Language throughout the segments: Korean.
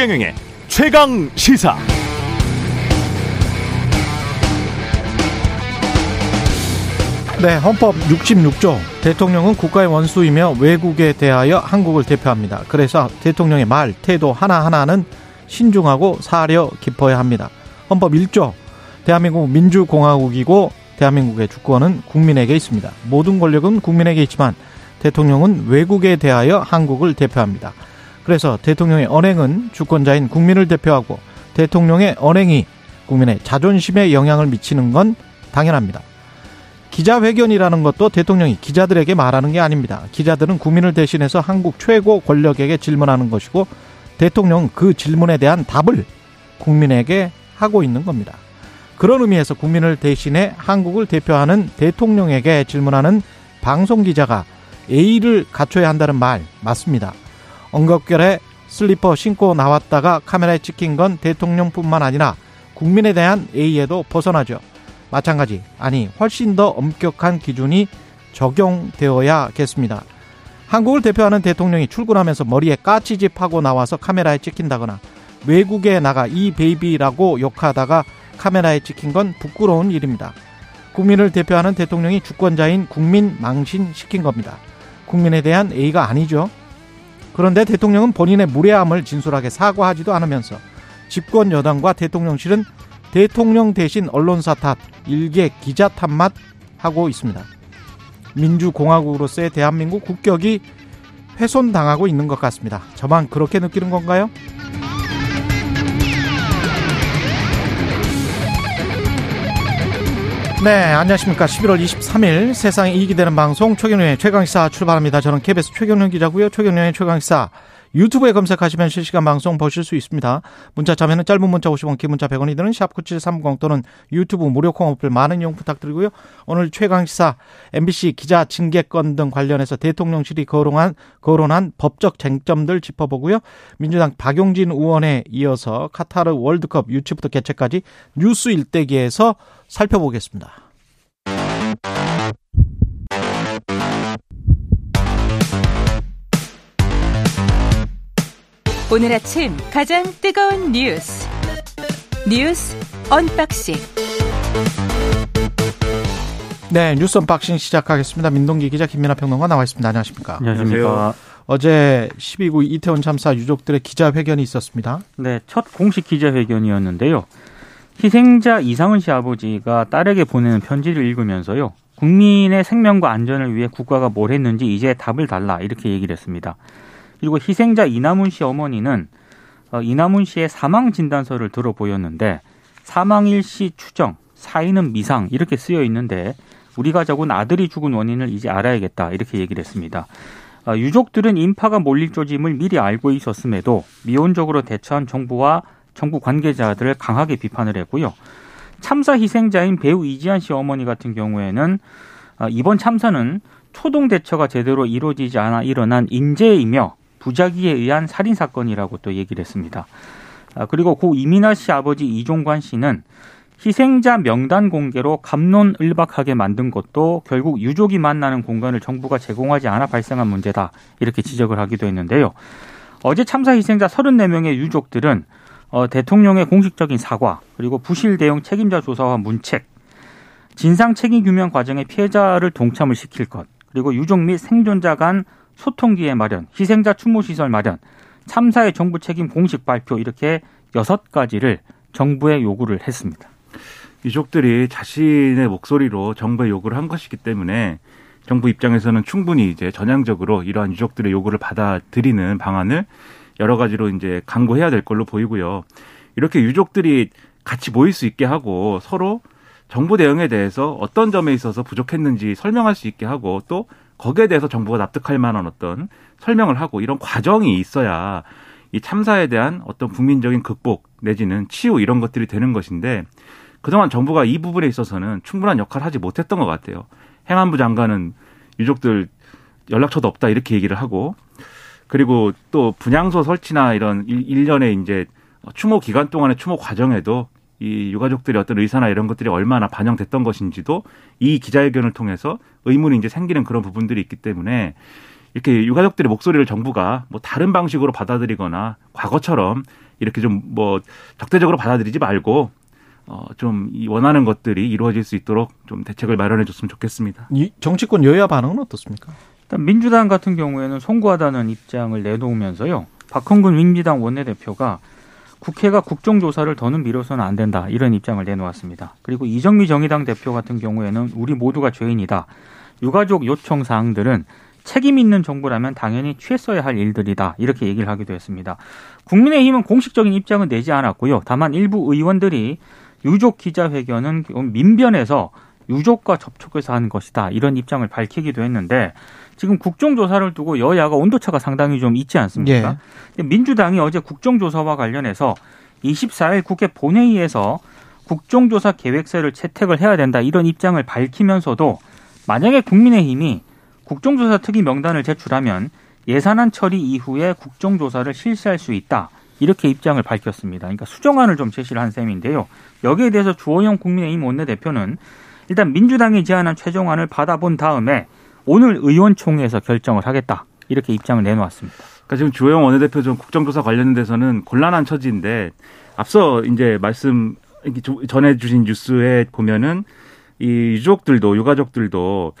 최경영의 최강 시사. 네, 헌법 66조 대통령은 국가의 원수이며 외국에 대하여 한국을 대표합니다. 그래서 대통령의 말, 태도 하나하나는 신중하고 사려 깊어야 합니다. 헌법 1조 대한민국 민주공화국이고 대한민국의 주권은 국민에게 있습니다. 모든 권력은 국민에게 있지만 대통령은 외국에 대하여 한국을 대표합니다. 그래서 대통령의 언행은 주권자인 국민을 대표하고 대통령의 언행이 국민의 자존심에 영향을 미치는 건 당연합니다. 기자회견이라는 것도 대통령이 기자들에게 말하는 게 아닙니다. 기자들은 국민을 대신해서 한국 최고 권력에게 질문하는 것이고 대통령은 그 질문에 대한 답을 국민에게 하고 있는 겁니다. 그런 의미에서 국민을 대신해 한국을 대표하는 대통령에게 질문하는 방송 기자가 A를 갖춰야 한다는 말 맞습니다. 엉겁결에 슬리퍼 신고 나왔다가 카메라에 찍힌 건 대통령뿐만 아니라 국민에 대한 A에도 벗어나죠. 마찬가지 아니 훨씬 더 엄격한 기준이 적용되어야겠습니다. 한국을 대표하는 대통령이 출근하면서 머리에 까치집 하고 나와서 카메라에 찍힌다거나 외국에 나가 이 베이비라고 욕하다가 카메라에 찍힌 건 부끄러운 일입니다. 국민을 대표하는 대통령이 주권자인 국민 망신시킨 겁니다. 국민에 대한 A가 아니죠. 그런데 대통령은 본인의 무례함을 진솔하게 사과하지도 않으면서 집권 여당과 대통령실은 대통령 대신 언론사 탓, 일개 기자 탓만 하고 있습니다. 민주공화국으로서의 대한민국 국격이 훼손당하고 있는 것 같습니다. 저만 그렇게 느끼는 건가요? 네, 안녕하십니까. 11월 23일 세상에 이익이 되는 방송 최경련의 최강시사 출발합니다. 저는 KBS 최경련 기자고요. 최경련의 최강시사 유튜브에 검색하시면 실시간 방송 보실 수 있습니다. 문자 참여는 짧은 문자 50원, 긴 문자 100원이 드는 샵9730 또는 유튜브 무료 콩 어플 많은 이용 부탁드리고요. 오늘 최강시사 MBC 기자 징계권 등 관련해서 대통령실이 거론한, 거론한 법적 쟁점들 짚어보고요. 민주당 박용진 의원에 이어서 카타르 월드컵 유치부터 개최까지 뉴스 일대기에서 살펴보겠습니다. 오늘 아침 가장 뜨거운 뉴스 뉴스 언박싱 네 뉴스 언박싱 시작하겠습니다. 민동기 기자 김민아 평론가 나와 있습니다. 안녕하십니까? 안녕하십니까? 어제 12구 이태원 참사 유족들의 기자회견이 있었습니다. 네, 첫 공식 기자회견이었는데요. 희생자 이상은 씨 아버지가 딸에게 보내는 편지를 읽으면서요. 국민의 생명과 안전을 위해 국가가 뭘 했는지 이제 답을 달라 이렇게 얘기를 했습니다. 그리고 희생자 이나문 씨 어머니는 어, 이나문 씨의 사망 진단서를 들어 보였는데 사망 일시 추정, 사인은 미상 이렇게 쓰여 있는데 우리 가족은 아들이 죽은 원인을 이제 알아야겠다 이렇게 얘기를 했습니다. 어, 유족들은 인파가 몰릴 조짐을 미리 알고 있었음에도 미온적으로 대처한 정부와 정부 관계자들을 강하게 비판을 했고요. 참사 희생자인 배우 이지한 씨 어머니 같은 경우에는 어, 이번 참사는 초동 대처가 제대로 이루어지지 않아 일어난 인재이며 부작위에 의한 살인 사건이라고 또 얘기를 했습니다. 아, 그리고 고 이민아 씨 아버지 이종관 씨는 희생자 명단 공개로 감론을박하게 만든 것도 결국 유족이 만나는 공간을 정부가 제공하지 않아 발생한 문제다 이렇게 지적을 하기도 했는데요. 어제 참사 희생자 34명의 유족들은 어, 대통령의 공식적인 사과 그리고 부실 대응 책임자 조사와 문책 진상 책임 규명 과정에 피해자를 동참을 시킬 것 그리고 유족 및 생존자 간 소통 기회 마련, 희생자 추모 시설 마련, 참사의 정부 책임 공식 발표 이렇게 여섯 가지를 정부에 요구를 했습니다. 유족들이 자신의 목소리로 정부에 요구를 한 것이기 때문에 정부 입장에서는 충분히 이제 전향적으로 이러한 유족들의 요구를 받아들이는 방안을 여러 가지로 이제 강구해야 될 걸로 보이고요. 이렇게 유족들이 같이 모일 수 있게 하고 서로 정부 대응에 대해서 어떤 점에 있어서 부족했는지 설명할 수 있게 하고 또 거기에 대해서 정부가 납득할 만한 어떤 설명을 하고 이런 과정이 있어야 이 참사에 대한 어떤 국민적인 극복 내지는 치유 이런 것들이 되는 것인데 그동안 정부가 이 부분에 있어서는 충분한 역할을 하지 못했던 것 같아요. 행안부 장관은 유족들 연락처도 없다 이렇게 얘기를 하고 그리고 또 분향소 설치나 이런 일년의 이제 추모 기간 동안의 추모 과정에도 이 유가족들의 어떤 의사나 이런 것들이 얼마나 반영됐던 것인지도 이 기자회견을 통해서 의문이 이제 생기는 그런 부분들이 있기 때문에 이렇게 유가족들의 목소리를 정부가 뭐 다른 방식으로 받아들이거나 과거처럼 이렇게 좀 뭐 적대적으로 받아들이지 말고 어, 좀 원하는 것들이 이루어질 수 있도록 좀 대책을 마련해 줬으면 좋겠습니다. 이 정치권 여야 반응은 어떻습니까? 일단 민주당 같은 경우에는 송구하다는 입장을 내놓으면서요. 박홍근 민주당 원내대표가 국회가 국정조사를 더는 미뤄서는 안 된다 이런 입장을 내놓았습니다. 그리고 이정미 정의당 대표 같은 경우에는 우리 모두가 죄인이다. 유가족 요청 사항들은 책임 있는 정부라면 당연히 취했어야 할 일들이다. 이렇게 얘기를 하기도 했습니다. 국민의힘은 공식적인 입장은 내지 않았고요. 다만 일부 의원들이 유족 기자회견은 민변에서 유족과 접촉해서 한 것이다. 이런 입장을 밝히기도 했는데 지금 국정조사를 두고 여야가 온도차가 상당히 좀 있지 않습니까? 예. 민주당이 어제 국정조사와 관련해서 24일 국회 본회의에서 국정조사 계획서를 채택을 해야 된다 이런 입장을 밝히면서도 만약에 국민의힘이 국정조사 특위 명단을 제출하면 예산안 처리 이후에 국정조사를 실시할 수 있다. 이렇게 입장을 밝혔습니다. 그러니까 수정안을 좀 제시를 한 셈인데요. 여기에 대해서 주호영 국민의힘 원내대표는 일단 민주당이 제안한 최종안을 받아본 다음에 오늘 의원총회에서 결정을 하겠다. 이렇게 입장을 내놓았습니다. 그러니까 지금 주호영 원내대표 좀 국정조사 관련돼서는 곤란한 처지인데 앞서 이제 말씀 전해 주신 뉴스에 보면은 이 유족들도 유가족들도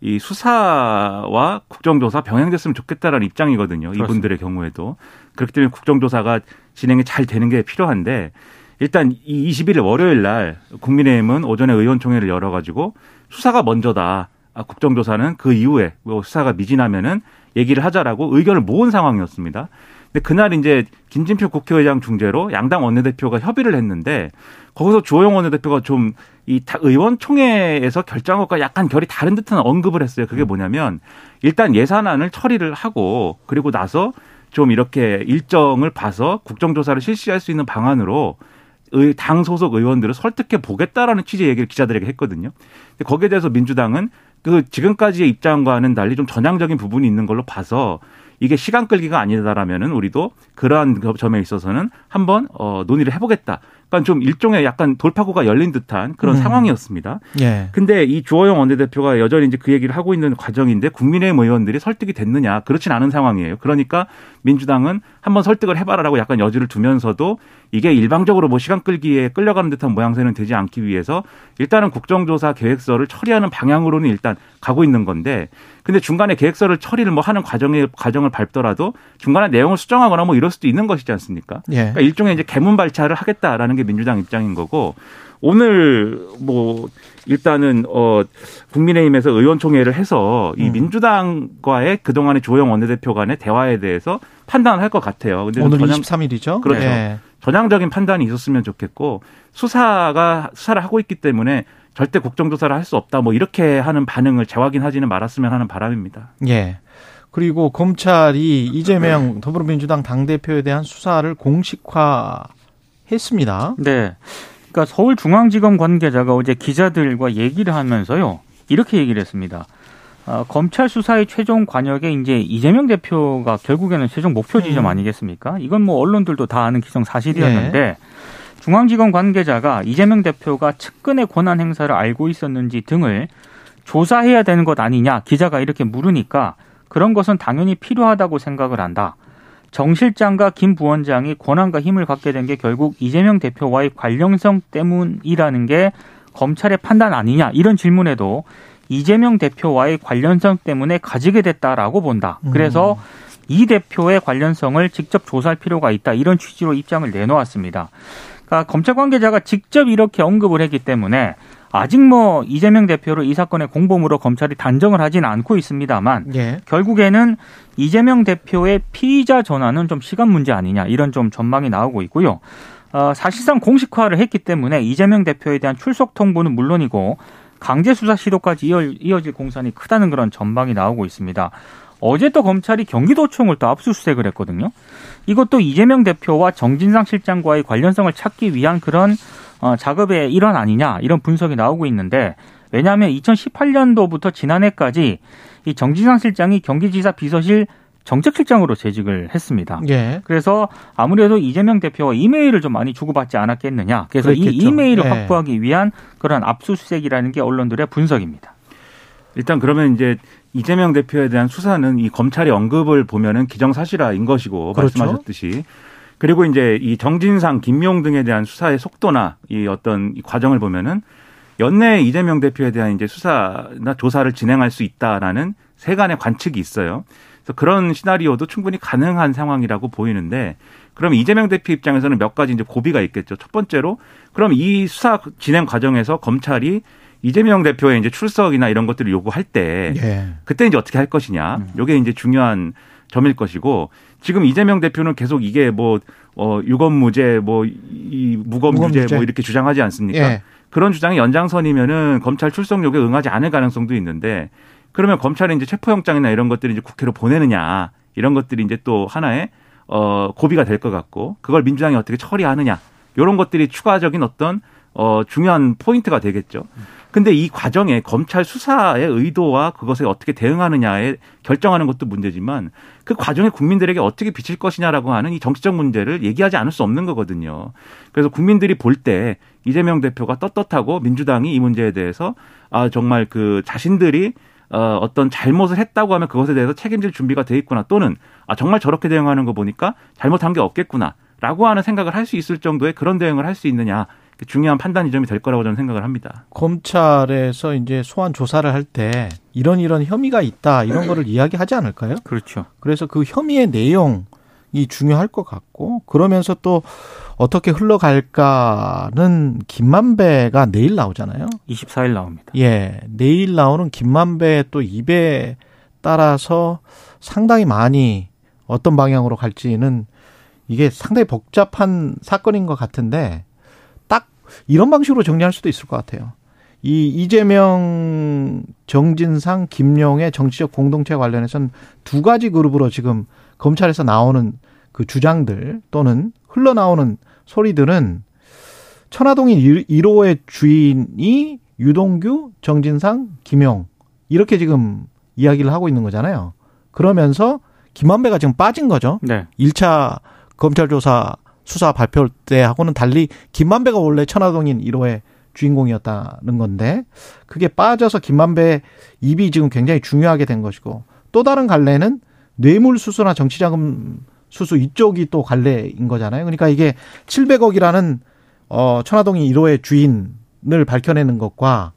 이 수사와 국정조사 병행됐으면 좋겠다라는 입장이거든요. 그렇습니다. 이분들의 경우에도 그렇기 때문에 국정조사가 진행이 잘 되는 게 필요한데 일단 이 21일 월요일 날 국민의힘은 오전에 의원총회를 열어가지고 수사가 먼저다. 아, 국정조사는 그 이후에 뭐 수사가 미진하면은 얘기를 하자라고 의견을 모은 상황이었습니다. 근데 그날 이제 김진표 국회의장 중재로 양당 원내대표가 협의를 했는데 거기서 주호영 원내대표가 좀 이 의원총회에서 결정한 것과 약간 결이 다른 듯한 언급을 했어요. 그게 뭐냐면 일단 예산안을 처리를 하고 그리고 나서 좀 이렇게 일정을 봐서 국정조사를 실시할 수 있는 방안으로 당 소속 의원들을 설득해 보겠다라는 취지의 얘기를 기자들에게 했거든요. 거기에 대해서 민주당은 그 지금까지의 입장과는 달리 좀 전향적인 부분이 있는 걸로 봐서 이게 시간 끌기가 아니다라면은 우리도 그러한 점에 있어서는 한번 어 논의를 해보겠다. 그러니까 좀 일종의 약간 돌파구가 열린 듯한 그런 음. 상황이었습니다. 예. 근데 이 주호영 원내대표가 여전히 이제 그 얘기를 하고 있는 과정인데 국민의힘 의원들이 설득이 됐느냐 그렇진 않은 상황이에요. 그러니까 민주당은 한번 설득을 해봐라라고 약간 여지를 두면서도 이게 일방적으로 뭐 시간 끌기에 끌려가는 듯한 모양새는 되지 않기 위해서 일단은 국정조사 계획서를 처리하는 방향으로는 일단 가고 있는 건데 근데 중간에 계획서를 처리를 뭐 하는 과정에 과정을 밟더라도 중간에 내용을 수정하거나 뭐 이럴 수도 있는 것이지 않습니까? 예. 그러니까 일종의 이제 개문 발차를 하겠다라는 게 민주당 입장인 거고 오늘 뭐 일단은 어 국민의힘에서 의원총회를 해서 이 음. 민주당과의 그동안의 조영 원내대표 간의 대화에 대해서 판단을 할 것 같아요. 근데 오늘 전향, 23일이죠. 그렇죠. 네. 전향적인 판단이 있었으면 좋겠고 수사가 수사를 하고 있기 때문에 절대 국정조사를 할 수 없다. 뭐 이렇게 하는 반응을 재확인하지는 말았으면 하는 바람입니다. 예. 그리고 검찰이 이재명 더불어민주당 당대표에 대한 수사를 공식화했습니다. 네. 그러니까 서울중앙지검 관계자가 어제 기자들과 얘기를 하면서요. 이렇게 얘기를 했습니다. 어, 검찰 수사의 최종 관역에 이제 이재명 대표가 결국에는 최종 목표 지점 음. 아니겠습니까? 이건 뭐 언론들도 다 아는 기성 사실이었는데 네. 중앙지검 관계자가 이재명 대표가 측근의 권한 행사를 알고 있었는지 등을 조사해야 되는 것 아니냐 기자가 이렇게 물으니까 그런 것은 당연히 필요하다고 생각을 한다. 정 실장과 김 부원장이 권한과 힘을 갖게 된 게 결국 이재명 대표와의 관련성 때문이라는 게 검찰의 판단 아니냐 이런 질문에도 이재명 대표와의 관련성 때문에 가지게 됐다라고 본다. 그래서 음. 이 대표의 관련성을 직접 조사할 필요가 있다. 이런 취지로 입장을 내놓았습니다. 그러니까 검찰 관계자가 직접 이렇게 언급을 했기 때문에 아직 뭐 이재명 대표를 이 사건의 공범으로 검찰이 단정을 하지는 않고 있습니다만 예. 결국에는 이재명 대표의 피의자 전환은 좀 시간 문제 아니냐 이런 좀 전망이 나오고 있고요. 어, 사실상 공식화를 했기 때문에 이재명 대표에 대한 출석 통보는 물론이고 강제 수사 시도까지 이어, 질 공산이 크다는 그런 전망이 나오고 있습니다. 어제 또 검찰이 경기도청을 또 압수수색을 했거든요. 이것도 이재명 대표와 정진상 실장과의 관련성을 찾기 위한 그런 어, 작업의 일환 아니냐 이런 분석이 나오고 있는데 왜냐하면 2018년도부터 지난해까지 이 정진상 실장이 경기지사 비서실 정책실장으로 재직을 했습니다. 예. 그래서 아무래도 이재명 대표와 이메일을 좀 많이 주고받지 않았겠느냐. 그래서 그렇겠죠. 이 이메일을 예. 확보하기 위한 그런 압수수색이라는 게 언론들의 분석입니다. 일단 그러면 이제 이재명 대표에 대한 수사는 이 검찰의 언급을 보면은 기정사실화인 것이고 그렇죠? 말씀하셨듯이 그리고 이제 이 정진상, 김용 등에 대한 수사의 속도나 이 어떤 이 과정을 보면은 연내 이재명 대표에 대한 이제 수사나 조사를 진행할 수 있다라는 세간의 관측이 있어요. 그래서 그런 시나리오도 충분히 가능한 상황이라고 보이는데 그럼 이재명 대표 입장에서는 몇 가지 이제 고비가 있겠죠. 첫 번째로 그럼 이 수사 진행 과정에서 검찰이 이재명 대표의 이제 출석이나 이런 것들을 요구할 때 예. 그때 이제 어떻게 할 것이냐. 요게 이제 중요한 점일 것이고 지금 이재명 대표는 계속 이게 뭐 어, 유검무죄, 뭐, 이 무검유죄 무검유죄. 뭐 이렇게 주장하지 않습니까? 예. 그런 주장이 연장선이면은 검찰 출석 요구에 응하지 않을 가능성도 있는데 그러면 검찰이 이제 체포영장이나 이런 것들이 이제 국회로 보내느냐 이런 것들이 이제 또 하나의 어, 고비가 될 것 같고 그걸 민주당이 어떻게 처리하느냐 이런 것들이 추가적인 어떤 어, 중요한 포인트가 되겠죠. 근데 이 과정에 검찰 수사의 의도와 그것에 어떻게 대응하느냐에 결정하는 것도 문제지만 그 과정에 국민들에게 어떻게 비칠 것이냐라고 하는 이 정치적 문제를 얘기하지 않을 수 없는 거거든요. 그래서 국민들이 볼 때 이재명 대표가 떳떳하고 민주당이 이 문제에 대해서 아 정말 그 자신들이 어, 어떤 잘못을 했다고 하면 그것에 대해서 책임질 준비가 돼 있구나 또는 아 정말 저렇게 대응하는 거 보니까 잘못한 게 없겠구나 라고 하는 생각을 할 수 있을 정도의 그런 대응을 할 수 있느냐 중요한 판단 이점이 될 거라고 저는 생각을 합니다. 검찰에서 이제 소환 조사를 할 때 이런 이런 혐의가 있다 이런 거를 이야기하지 않을까요? 그렇죠. 그래서 그 혐의의 내용이 중요할 것 같고 그러면서 또 어떻게 흘러갈까는 김만배가 내일 나오잖아요. 24일 나옵니다. 예, 내일 나오는 김만배 또 입에 따라서 상당히 많이 어떤 방향으로 갈지는 이게 상당히 복잡한 사건인 것 같은데 딱 이런 방식으로 정리할 수도 있을 것 같아요. 이 이재명, 정진상, 김용의 정치적 공동체 관련해서는 두 가지 그룹으로 지금 검찰에서 나오는 그 주장들 또는 흘러나오는 소리들은 천화동인 1호의 주인이 유동규, 정진상, 김용 이렇게 지금 이야기를 하고 있는 거잖아요. 그러면서 김만배가 지금 빠진 거죠. 네. 1차 검찰 조사 수사 발표 때하고는 달리 김만배가 원래 천화동인 1호의 주인공이었다는 건데 그게 빠져서 김만배 입이 지금 굉장히 중요하게 된 것이고 또 다른 갈래는 뇌물 수수나 정치자금 수수 이쪽이 또 갈래인 거잖아요. 그러니까 이게 700억이라는 어 천화동인 1호의 주인을 밝혀내는 것과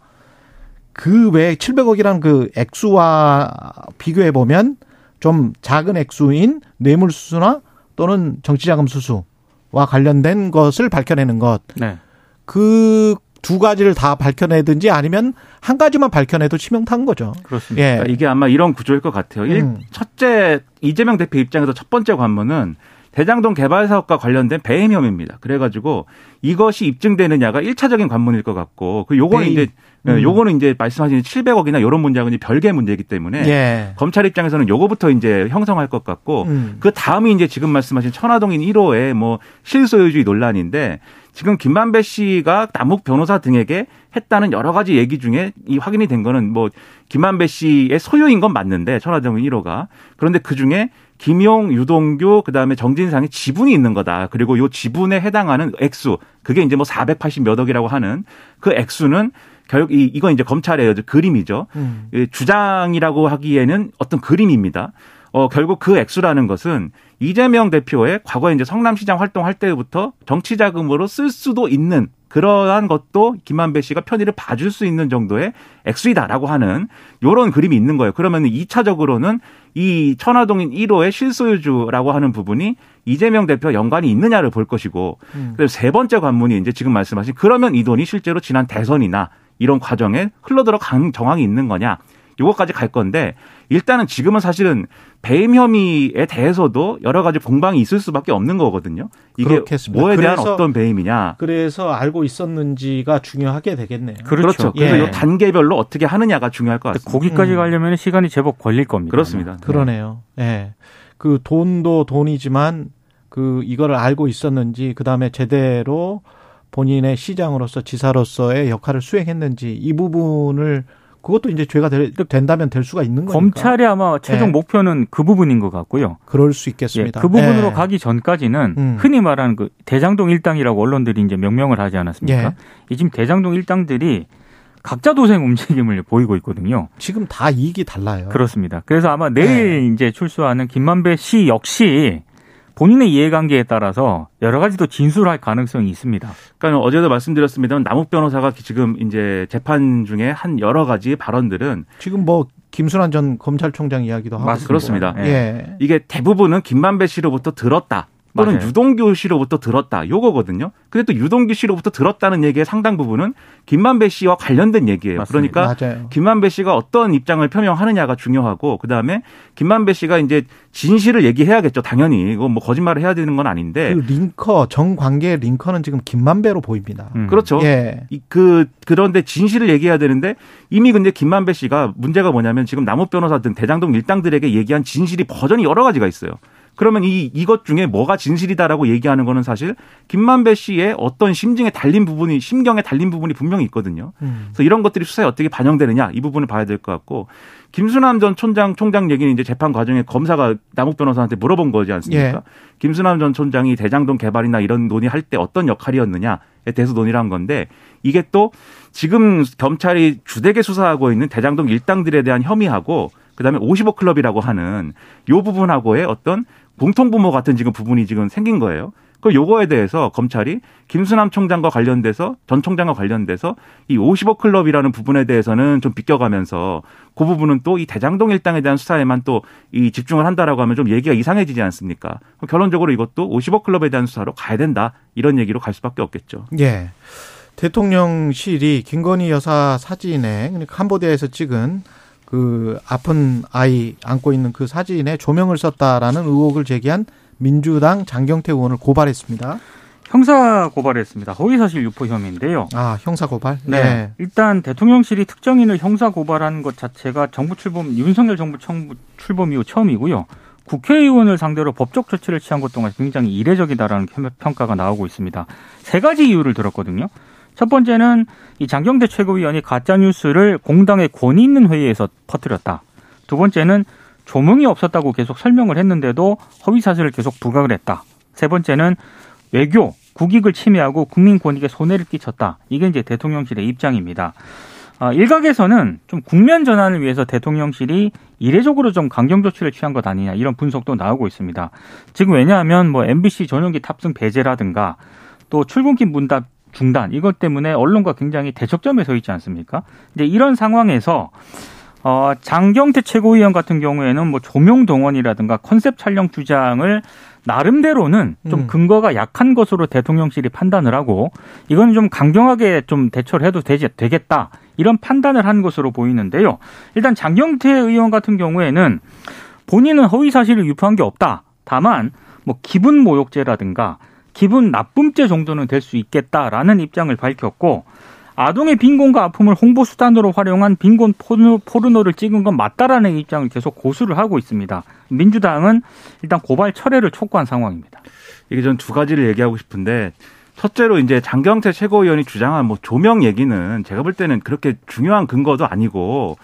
그 외에 700억이라는 그 액수와 비교해 보면 좀 작은 액수인 뇌물 수수나 또는 정치자금 수수 와 관련된 것을 밝혀내는 것. 네. 그 두 가지를 다 밝혀내든지 아니면 한 가지만 밝혀내도 치명타인 거죠. 그렇습니다. 예. 그러니까 이게 아마 이런 구조일 것 같아요. 일- 음. 첫째 이재명 대표 입장에서 첫 번째 관문은 대장동 개발 사업과 관련된 배임 혐의입니다. 그래가지고 이것이 입증되느냐가 1차적인 관문일 것 같고 그 요거는 배임. 이제 예, 음. 요거는 이제 말씀하신 700억이나 이런 문제하고는 이제 별개의 문제이기 때문에 예. 검찰 입장에서는 요거부터 이제 형성할 것 같고 음. 그 다음이 이제 지금 말씀하신 천화동인 1호의 뭐 실소유주의 논란인데 지금 김만배 씨가 남욱 변호사 등에게 했다는 여러 가지 얘기 중에 이 확인이 된 거는 뭐 김만배 씨의 소유인 건 맞는데 천화동인 1호가 그런데 그 중에 김용, 유동규, 그 다음에 정진상의 지분이 있는 거다. 그리고 요 지분에 해당하는 액수, 그게 이제 뭐 480몇 억이라고 하는 그 액수는 결국 이 이건 이제 검찰의 그림이죠. 음. 예, 주장이라고 하기에는 어떤 그림입니다. 어, 결국 그 액수라는 것은 이재명 대표의 과거에 이제 성남시장 활동할 때부터 정치 자금으로 쓸 수도 있는 그러한 것도 김만배 씨가 편의를 봐줄 수 있는 정도의 액수이다라고 하는 요런 그림이 있는 거예요. 그러면 2차적으로는 이 천화동인 1호의 실소유주라고 하는 부분이 이재명 대표와 연관이 있느냐를 볼 것이고 음. 그다음에 세 번째 관문이 이제 지금 말씀하신 그러면 이 돈이 실제로 지난 대선이나 이런 과정에 흘러들어간 정황이 있는 거냐 요거까지 갈 건데 일단은 지금은 사실은 배임 혐의에 대해서도 여러 가지 공방이 있을 수밖에 없는 거거든요. 이게 그렇겠습니다. 뭐에 대한 그래서- 어떤 배임이냐. 그래서 알고 있었는지가 중요하게 되겠네요. 그렇죠. 그래서 예. 이 단계별로 어떻게 하느냐가 중요할 것 같습니다. 거기까지 음. 가려면 시간이 제법 걸릴 겁니다. 그렇습니다. 그러네요. 예. 그 돈도 돈이지만 그 이거를 알고 있었는지 그다음에 제대로 본인의 시장으로서 지사로서의 역할을 수행했는지 이 부분을 그것도 이제 죄가 될- 된다면 될 수가 있는 거니까. 검찰의 아마 최종 예. 목표는 그 부분인 것 같고요. 그럴 수 예, 있겠습니다. 그 부분으로 예. 가기 전까지는 음. 흔히 말하는 그 대장동 일당이라고 언론들이 이제 명명을 하지 않았습니까? 예. 이 지금 대장동 일당들이 각자 도생 움직임을 보이고 있거든요. 지금 다 이익이 달라요. 그렇습니다. 그래서 아마 내일 네. 이제 출소하는 김만배 씨 역시 본인의 이해관계에 따라서 여러 가지 또 진술할 가능성이 있습니다. 그러니까 어제도 말씀드렸습니다만 남욱 변호사가 지금 이제 재판 중에 한 여러 가지 발언들은 지금 뭐 김순환 전 검찰총장 이야기도 하고 맞습니다. 그렇습니다. 예. 예. 이게 대부분은 김만배 씨로부터 들었다. 또는 맞아요. 유동규 씨로부터 들었다. 요거거든요. 근데 또 유동규 씨로부터 들었다는 얘기의 상당 부분은 김만배 씨와 관련된 얘기예요. 맞습니다. 그러니까 맞아요. 김만배 씨가 어떤 입장을 표명하느냐가 중요하고 그다음에 김만배 씨가 이제 진실을 얘기해야겠죠. 당연히. 이거 뭐 거짓말을 해야 되는 건 아닌데. 그 링커 정관계 링커는 지금 김만배로 보입니다. 음. 그렇죠. 예. 그 그런데 진실을 얘기해야 되는데 이미 근데 김만배 씨가 문제가 뭐냐면 지금 남욱 변호사 등 대장동 일당들에게 얘기한 진실이 버전이 여러 가지가 있어요. 그러면 이 이것 중에 뭐가 진실이다라고 얘기하는 거는 사실 김만배 씨의 어떤 심증에 달린 부분이 심경에 달린 부분이 분명히 있거든요. 음. 그래서 이런 것들이 수사에 어떻게 반영되느냐 이 부분을 봐야 될 것 같고 김수남 전 촌장 총장 얘기는 이제 재판 과정에 검사가 남욱 변호사한테 물어본 거지 않습니까? 예. 김수남 전 촌장이 대장동 개발이나 이런 논의할 때 어떤 역할이었느냐에 대해서 논의를 한 건데 이게 또 지금 검찰이 주되게 수사하고 있는 대장동 일당들에 대한 혐의하고 그다음에 55 클럽이라고 하는 요 부분하고의 어떤 공통부모 같은 지금 부분이 지금 생긴 거예요. 그 요거에 대해서 검찰이 김수남 총장과 관련돼서 전 총장과 관련돼서 이 50억 클럽이라는 부분에 대해서는 좀 비껴가면서 그 부분은 또 이 대장동 일당에 대한 수사에만 또 이 집중을 한다라고 하면 좀 얘기가 이상해지지 않습니까? 결론적으로 이것도 50억 클럽에 대한 수사로 가야 된다 이런 얘기로 갈 수밖에 없겠죠. 예. 대통령실이 김건희 여사 사진에 그러니까 캄보디아에서 찍은 그 아픈 아이 안고 있는 그 사진에 조명을 썼다라는 의혹을 제기한 민주당 장경태 의원을 고발했습니다. 형사 고발했습니다. 허위사실 유포 혐의인데요. 아, 형사 고발? 네. 네. 일단 대통령실이 특정인을 형사 고발한 것 자체가 정부 출범, 윤석열 정부 출범 이후 처음이고요. 국회의원을 상대로 법적 조치를 취한 것 동안 굉장히 이례적이다라는 평가가 나오고 있습니다. 세 가지 이유를 들었거든요. 첫 번째는 이 장경태 최고위원이 가짜 뉴스를 공당의 권위 있는 회의에서 퍼뜨렸다. 두 번째는 조명이 없었다고 계속 설명을 했는데도 허위 사실을 계속 부각을 했다. 세 번째는 외교 국익을 침해하고 국민 권익에 손해를 끼쳤다. 이게 이제 대통령실의 입장입니다. 아, 일각에서는 좀 국면 전환을 위해서 대통령실이 이례적으로 좀 강경 조치를 취한 것 아니냐 이런 분석도 나오고 있습니다. 지금 왜냐하면 뭐 MBC 전용기 탑승 배제라든가 또 출근길 문답 중단 이것 때문에 언론과 굉장히 대척점에 서 있지 않습니까? 이제 이런 상황에서 어, 장경태 최고위원 같은 경우에는 뭐 조명 동원이라든가 컨셉 촬영 주장을 나름대로는 좀 음. 근거가 약한 것으로 대통령실이 판단을 하고 이건 좀 강경하게 좀 대처를 해도 되지, 되겠다 이런 판단을 한 것으로 보이는데요. 일단 장경태 의원 같은 경우에는 본인은 허위 사실을 유포한 게 없다. 다만 뭐 기분 모욕죄라든가 기분 나쁨죄 정도는 될 수 있겠다라는 입장을 밝혔고 아동의 빈곤과 아픔을 홍보 수단으로 활용한 빈곤 포르노, 를 찍은 건 맞다라는 입장을 계속 고수를 하고 있습니다. 민주당은 일단 고발 철회를 촉구한 상황입니다. 이게 전 두 가지를 얘기하고 싶은데 첫째로 이제 장경태 최고위원이 주장한 뭐 조명 얘기는 제가 볼 때는 그렇게 중요한 근거도 아니고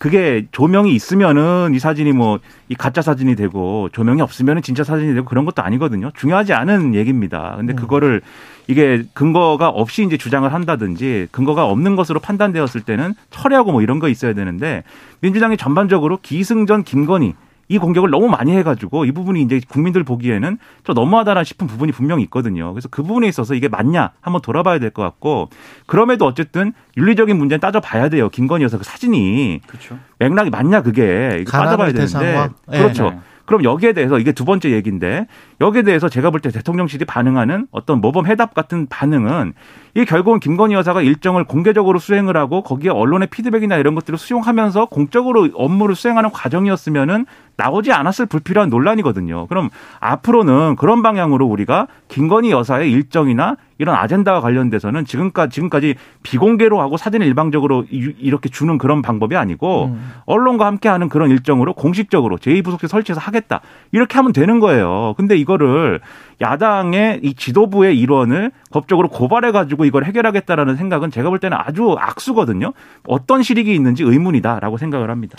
그게 조명이 있으면은 이 사진이 뭐 이 가짜 사진이 되고 조명이 없으면은 진짜 사진이 되고 그런 것도 아니거든요. 중요하지 않은 얘기입니다. 근데 음. 그거를 이게 근거가 없이 이제 주장을 한다든지 근거가 없는 것으로 판단되었을 때는 철회하고 뭐 이런 거 있어야 되는데 민주당이 전반적으로 기승전 김건희 이 공격을 너무 많이 해가지고 이 부분이 이제 국민들 보기에는 좀 너무하다라 싶은 부분이 분명히 있거든요. 그래서 그 부분에 있어서 이게 맞냐 한번 돌아봐야 될 것 같고 그럼에도 어쨌든 윤리적인 문제는 따져봐야 돼요. 김건희 여사 그 사진이 그렇죠. 맥락이 맞냐 그게 이거 따져봐야 되는데 그렇죠. 네. 그럼 여기에 대해서 이게 두 번째 얘기인데 여기에 대해서 제가 볼 때 대통령실이 반응하는 어떤 모범 해답 같은 반응은 이 결국은 김건희 여사가 일정을 공개적으로 수행을 하고 거기에 언론의 피드백이나 이런 것들을 수용하면서 공적으로 업무를 수행하는 과정이었으면은 나오지 않았을 불필요한 논란이거든요. 그럼 앞으로는 그런 방향으로 우리가 김건희 여사의 일정이나 이런 아젠다와 관련돼서는 지금까지 지금까지 비공개로 하고 사진을 일방적으로 이렇게 주는 그런 방법이 아니고 음. 언론과 함께하는 그런 일정으로 공식적으로 제2부속실 설치해서 하겠다 이렇게 하면 되는 거예요. 근데 이거를 야당의 이 지도부의 일원을 법적으로 고발해 가지고 이걸 해결하겠다라는 생각은 제가 볼 때는 아주 악수거든요. 어떤 실익이 있는지 의문이다라고 생각을 합니다.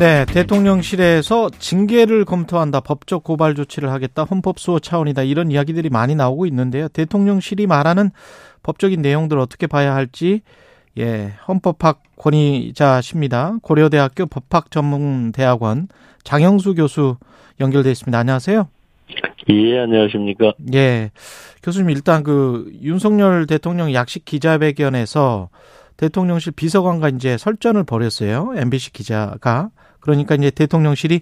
네, 대통령실에서 징계를 검토한다, 법적 고발 조치를 하겠다, 헌법 수호 차원이다 이런 이야기들이 많이 나오고 있는데요. 대통령실이 말하는 법적인 내용들 어떻게 봐야 할지 예, 헌법학 권위자십니다. 고려대학교 법학전문대학원 장영수 교수 연결돼 있습니다. 안녕하세요. 예, 안녕하십니까. 예. 교수님, 일단 그 윤석열 대통령 약식 기자회견에서 대통령실 비서관과 이제 설전을 벌였어요. MBC 기자가. 그러니까 이제 대통령실이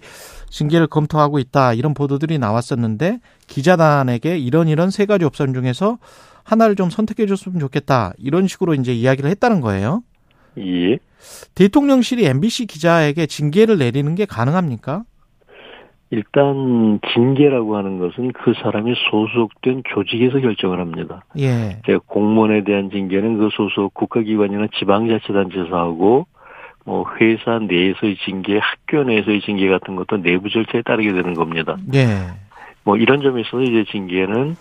징계를 검토하고 있다 이런 보도들이 나왔었는데 기자단에게 이런 이런 세 가지 옵션 중에서 하나를 좀 선택해 줬으면 좋겠다 이런 식으로 이제 이야기를 했다는 거예요. 예. 대통령실이 MBC 기자에게 징계를 내리는 게 가능합니까? 일단 징계라고 하는 것은 그 사람이 소속된 조직에서 결정을 합니다. 예. 제 공무원에 대한 징계는 그 소속 국가기관이나 지방자치단체에서 하고 뭐 회사 내에서의 징계, 학교 내에서의 징계 같은 것도 내부 절차에 따르게 되는 겁니다. 예. 뭐 이런 점에서 이제 징계는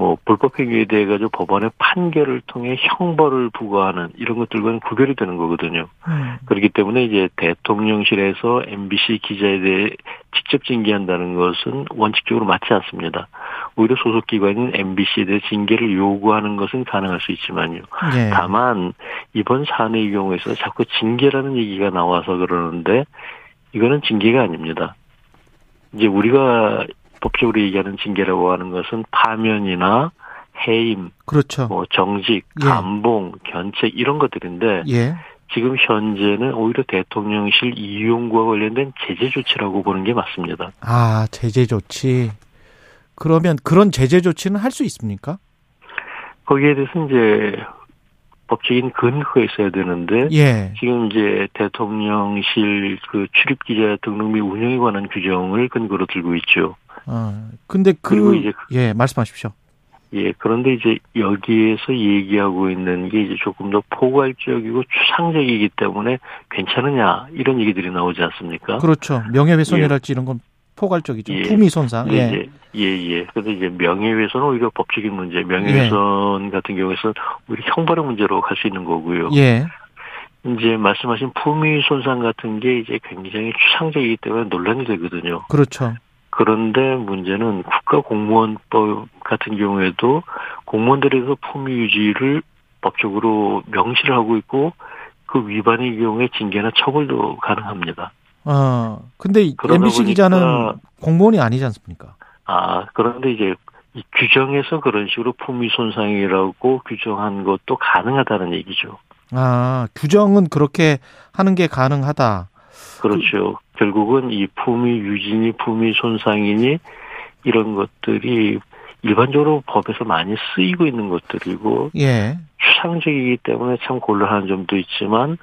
뭐 불법 행위에 대해 가지고 법원의 판결을 통해 형벌을 부과하는 이런 것들과는 구별이 되는 거거든요. 음. 그렇기 때문에 이제 대통령실에서 MBC 기자에 대해 직접 징계한다는 것은 원칙적으로 맞지 않습니다. 오히려 소속 기관인 MBC에 대해 징계를 요구하는 것은 가능할 수 있지만요. 예. 다만 이번 사안의 경우에서 자꾸 징계라는 얘기가 나와서 그러는데 이거는 징계가 아닙니다. 이제 우리가 법적으로 얘기하는 징계라고 하는 것은 파면이나 해임, 그렇죠. 뭐 정직, 예. 감봉, 견책 이런 것들인데 예. 지금 현재는 오히려 대통령실 이용과 관련된 제재 조치라고 보는 게 맞습니다. 아, 제재 조치. 그러면 그런 제재 조치는 할 수 있습니까? 거기에 대해서 이제 법적인 근거가 있어야 되는데 예. 지금 이제 대통령실 그 출입 기자 등록 및 운영에 관한 규정을 근거로 들고 있죠. 어. 근데 그 그리고 이제 예, 말씀하십시오. 예, 그런데 이제 여기에서 얘기하고 있는 게 이제 조금 더 포괄적이고 추상적이기 때문에 괜찮으냐 이런 얘기들이 나오지 않습니까? 그렇죠. 명예훼손이랄지 이런 건 포괄적이죠. 예. 품위 손상. 예. 예, 예, 예. 그런데 이제 명예훼손은 오히려 법적인 문제, 명예훼손 같은 경우에는 오히려 형벌의 문제로 갈 수 있는 거고요. 예. 이제 말씀하신 품위 손상 같은 게 이제 굉장히 추상적이기 때문에 논란이 되거든요. 그렇죠. 그런데 문제는 국가공무원법 같은 경우에도 공무원들에서 품위 유지를 법적으로 명시를 하고 있고 그 위반의 경우에 징계나 처벌도 가능합니다. 어. 근데 MBC 기자는 공무원이 아니지 않습니까? 아, 그런데 이제 이 규정에서 그런 식으로 품위 손상이라고 규정한 것도 가능하다는 얘기죠. 아, 규정은 그렇게 하는 게 가능하다. 그렇죠. 결국은 이 품위 유진이 품위 손상이니 이런 것들이 일반적으로 법에서 많이 쓰이고 있는 것들이고 예. 추상적이기 때문에 참 곤란한 점도 있지만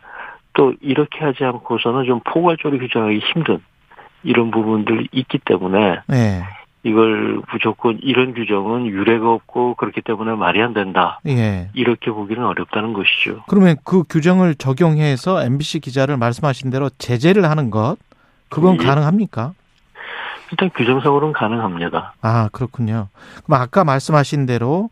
또 이렇게 하지 않고서는 좀 포괄적으로 규정하기 힘든 이런 부분들이 있기 때문에 예. 이걸 무조건 이런 규정은 유례가 없고 그렇기 때문에 말이 안 된다. 예. 이렇게 보기는 어렵다는 것이죠. 그러면 그 규정을 적용해서 MBC 기자를 말씀하신 대로 제재를 하는 것 그건 예. 가능합니까? 일단 규정상으로는 가능합니다. 아, 그렇군요. 그럼 아까 말씀하신 대로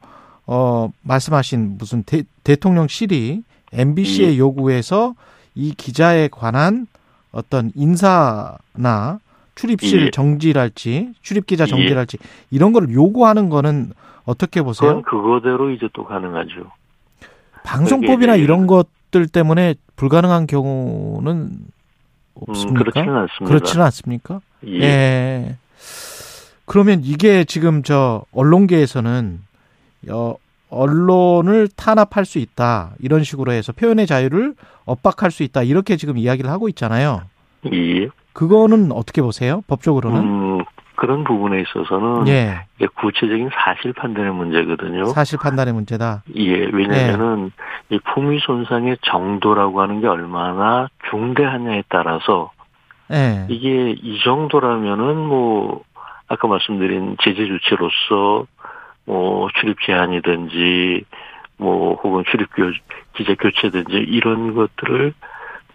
어 말씀하신 무슨 대, 대통령실이 MBC의 예. 요구에서 이 기자에 관한 어떤 인사나 출입실 예. 정지랄지 출입 기자 예. 정지랄지 이런 거를 요구하는 거는 어떻게 보세요? 그건 그거대로 이제 또 가능하죠. 방송법이나 그게 이제 이런 것들 때문에 불가능한 경우는 없습니까? 음, 그렇지는 않습니다. 그렇지는 않습니까? 예. 예. 그러면 이게 지금 저 언론계에서는 어, 언론을 탄압할 수 있다 이런 식으로 해서 표현의 자유를 압박할 수 있다 이렇게 지금 이야기를 하고 있잖아요. 예. 그거는 어떻게 보세요? 법적으로는? 음, 그런 부분에 있어서는 예. 구체적인 사실 판단의 문제거든요. 사실 판단의 문제다. 예, 왜냐면은 이 품위 손상의 정도라고 하는 게 얼마나 중대하냐에 따라서 예. 이게 이 정도라면은 뭐 아까 말씀드린 제재 조치로서 뭐 출입 제한이든지 뭐 혹은 출입 교 기자 교체든지 이런 것들을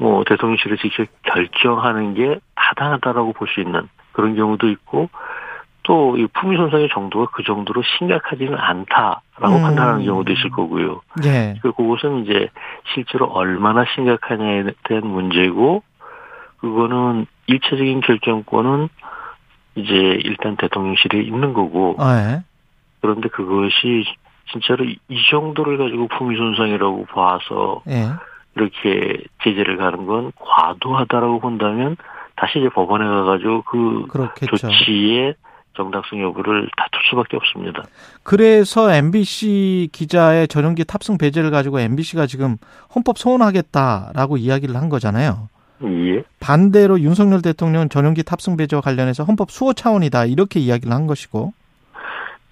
뭐 대통령실이 직접 결정하는 게 타당하다라고 볼 수 있는 그런 경우도 있고 또또이 품위 손상의 정도가 그 정도로 심각하지는 않다라고 음. 판단하는 경우도 있을 거고요. 예. 그 그것은 이제 실제로 얼마나 심각하냐에 대한 문제고 그거는 일차적인 결정권은 이제 일단 대통령실에 있는 거고 예. 그런데 그것이 진짜로 이- 이 정도를 가지고 품위 손상이라고 봐서 예. 이렇게 제재를 가는 건 과도하다라고 본다면 다시 이제 법원에 가가지고 그 그렇겠죠. 조치의 정당성 여부를 다툴 수밖에 없습니다. 그래서 MBC 기자의 전용기 탑승 배제를 가지고 MBC가 지금 헌법 소원하겠다라고 이야기를 한 거잖아요. 예. 반대로 윤석열 대통령은 전용기 탑승 배제와 관련해서 헌법 수호 차원이다 이렇게 이야기를 한 것이고.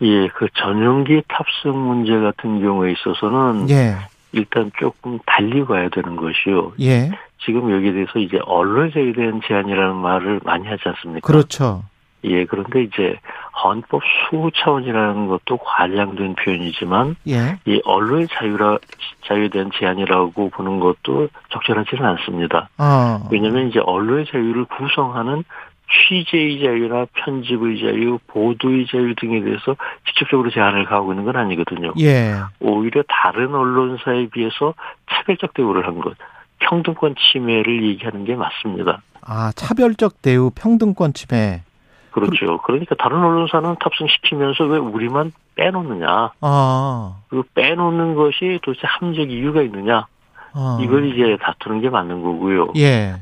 예, 그 전용기 탑승 문제 같은 경우에 있어서는 예. 일단 조금 달리 봐야 되는 것이요. 예. 지금 여기에 대해서 이제 언론사에 대한 제한이라는 말을 많이 하지 않습니까? 그렇죠. 예, 그런데 이제 헌법 수호 차원이라는 것도 과장된 표현이지만 예. 이 언론의 자유라 자유에 대한 제한이라고 보는 것도 적절하지는 않습니다. 어. 왜냐하면 이제 언론의 자유를 구성하는 취재의 자유나 편집의 자유, 보도의 자유 등에 대해서 직접적으로 제한을 가하고 있는 건 아니거든요. 예. 오히려 다른 언론사에 비해서 차별적 대우를 한 것, 평등권 침해를 얘기하는 게 맞습니다. 아, 차별적 대우 평등권 침해. 그렇죠. 그러니까 다른 언론사는 탑승시키면서 왜 우리만 빼놓느냐. 아. 그 빼놓는 것이 도대체 합리적 이유가 있느냐. 어. 이걸 이제 다투는 게 맞는 거고요. 예.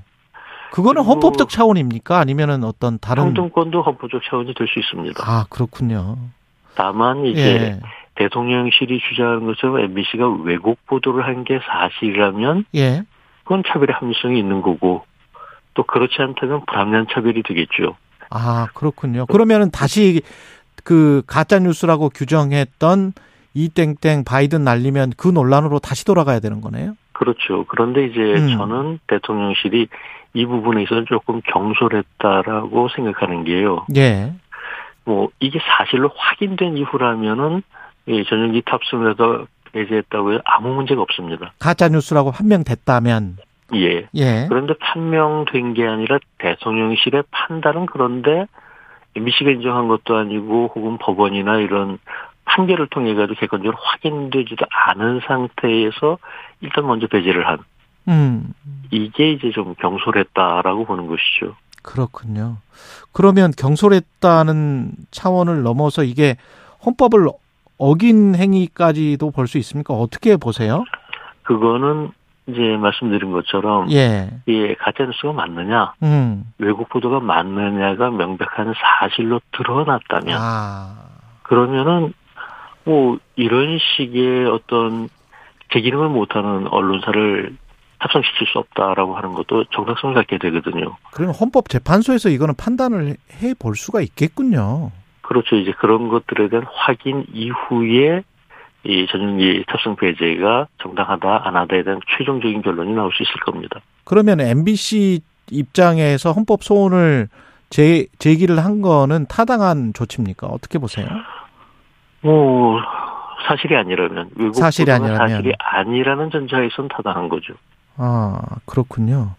그거는 헌법적 차원입니까? 아니면은 어떤 다른 평등권도 헌법적 차원이 될 수 있습니다. 아, 그렇군요. 다만 이제 예. 대통령실이 주장하는 것처럼 MBC가 왜곡 보도를 한 게 사실이라면 예. 그건 차별의 합리성이 있는 거고 또 그렇지 않다면 불합리한 차별이 되겠죠. 아, 그렇군요. 그러면은 다시 그 가짜 뉴스라고 규정했던 이 땡땡 바이든 날리면 그 논란으로 다시 돌아가야 되는 거네요. 그렇죠. 그런데 이제 음. 저는 대통령실이 이 부분에 있어서 조금 경솔했다라고 생각하는 게요. 예. 뭐 이게 사실로 확인된 이후라면은 이 전용기 탑승을 해서 배제했다고 해서 아무 문제가 없습니다. 가짜 뉴스라고 판명됐다면 예. 예. 그런데 판명된 게 아니라 대통령실의 판단은 그런데 MBC가 인정한 것도 아니고 혹은 법원이나 이런 판결을 통해 가지고 객관적으로 확인되지도 않은 상태에서 일단 먼저 배제를 한 음. 이게 이제 좀 경솔했다라고 보는 것이죠. 그렇군요. 그러면 경솔했다는 차원을 넘어서 이게 헌법을 어긴 행위까지도 볼 수 있습니까? 어떻게 보세요? 그거는 이제 말씀드린 것처럼 예. 이 가짜 뉴스가 맞느냐, 음. 외국 보도가 맞느냐가 명백한 사실로 드러났다면 아. 그러면은 뭐 이런 식의 어떤 제 기능을 못하는 언론사를 탑승시킬 수 없다라고 하는 것도 정당성을 갖게 되거든요. 그러면 헌법재판소에서 이거는 판단을 해 볼 수가 있겠군요. 그렇죠. 이제 그런 것들에 대한 확인 이후에 이 전용기 탑승 배제가 정당하다 안 하다에 대한 최종적인 결론이 나올 수 있을 겁니다. 그러면 MBC 입장에서 헌법 소원을 제, 제기를 한 거는 타당한 조치입니까? 어떻게 보세요? 뭐 사실이 아니라면 외국 사실이 아니라면. 사실이 아니라는 전자에선 타당한 거죠. 아, 그렇군요.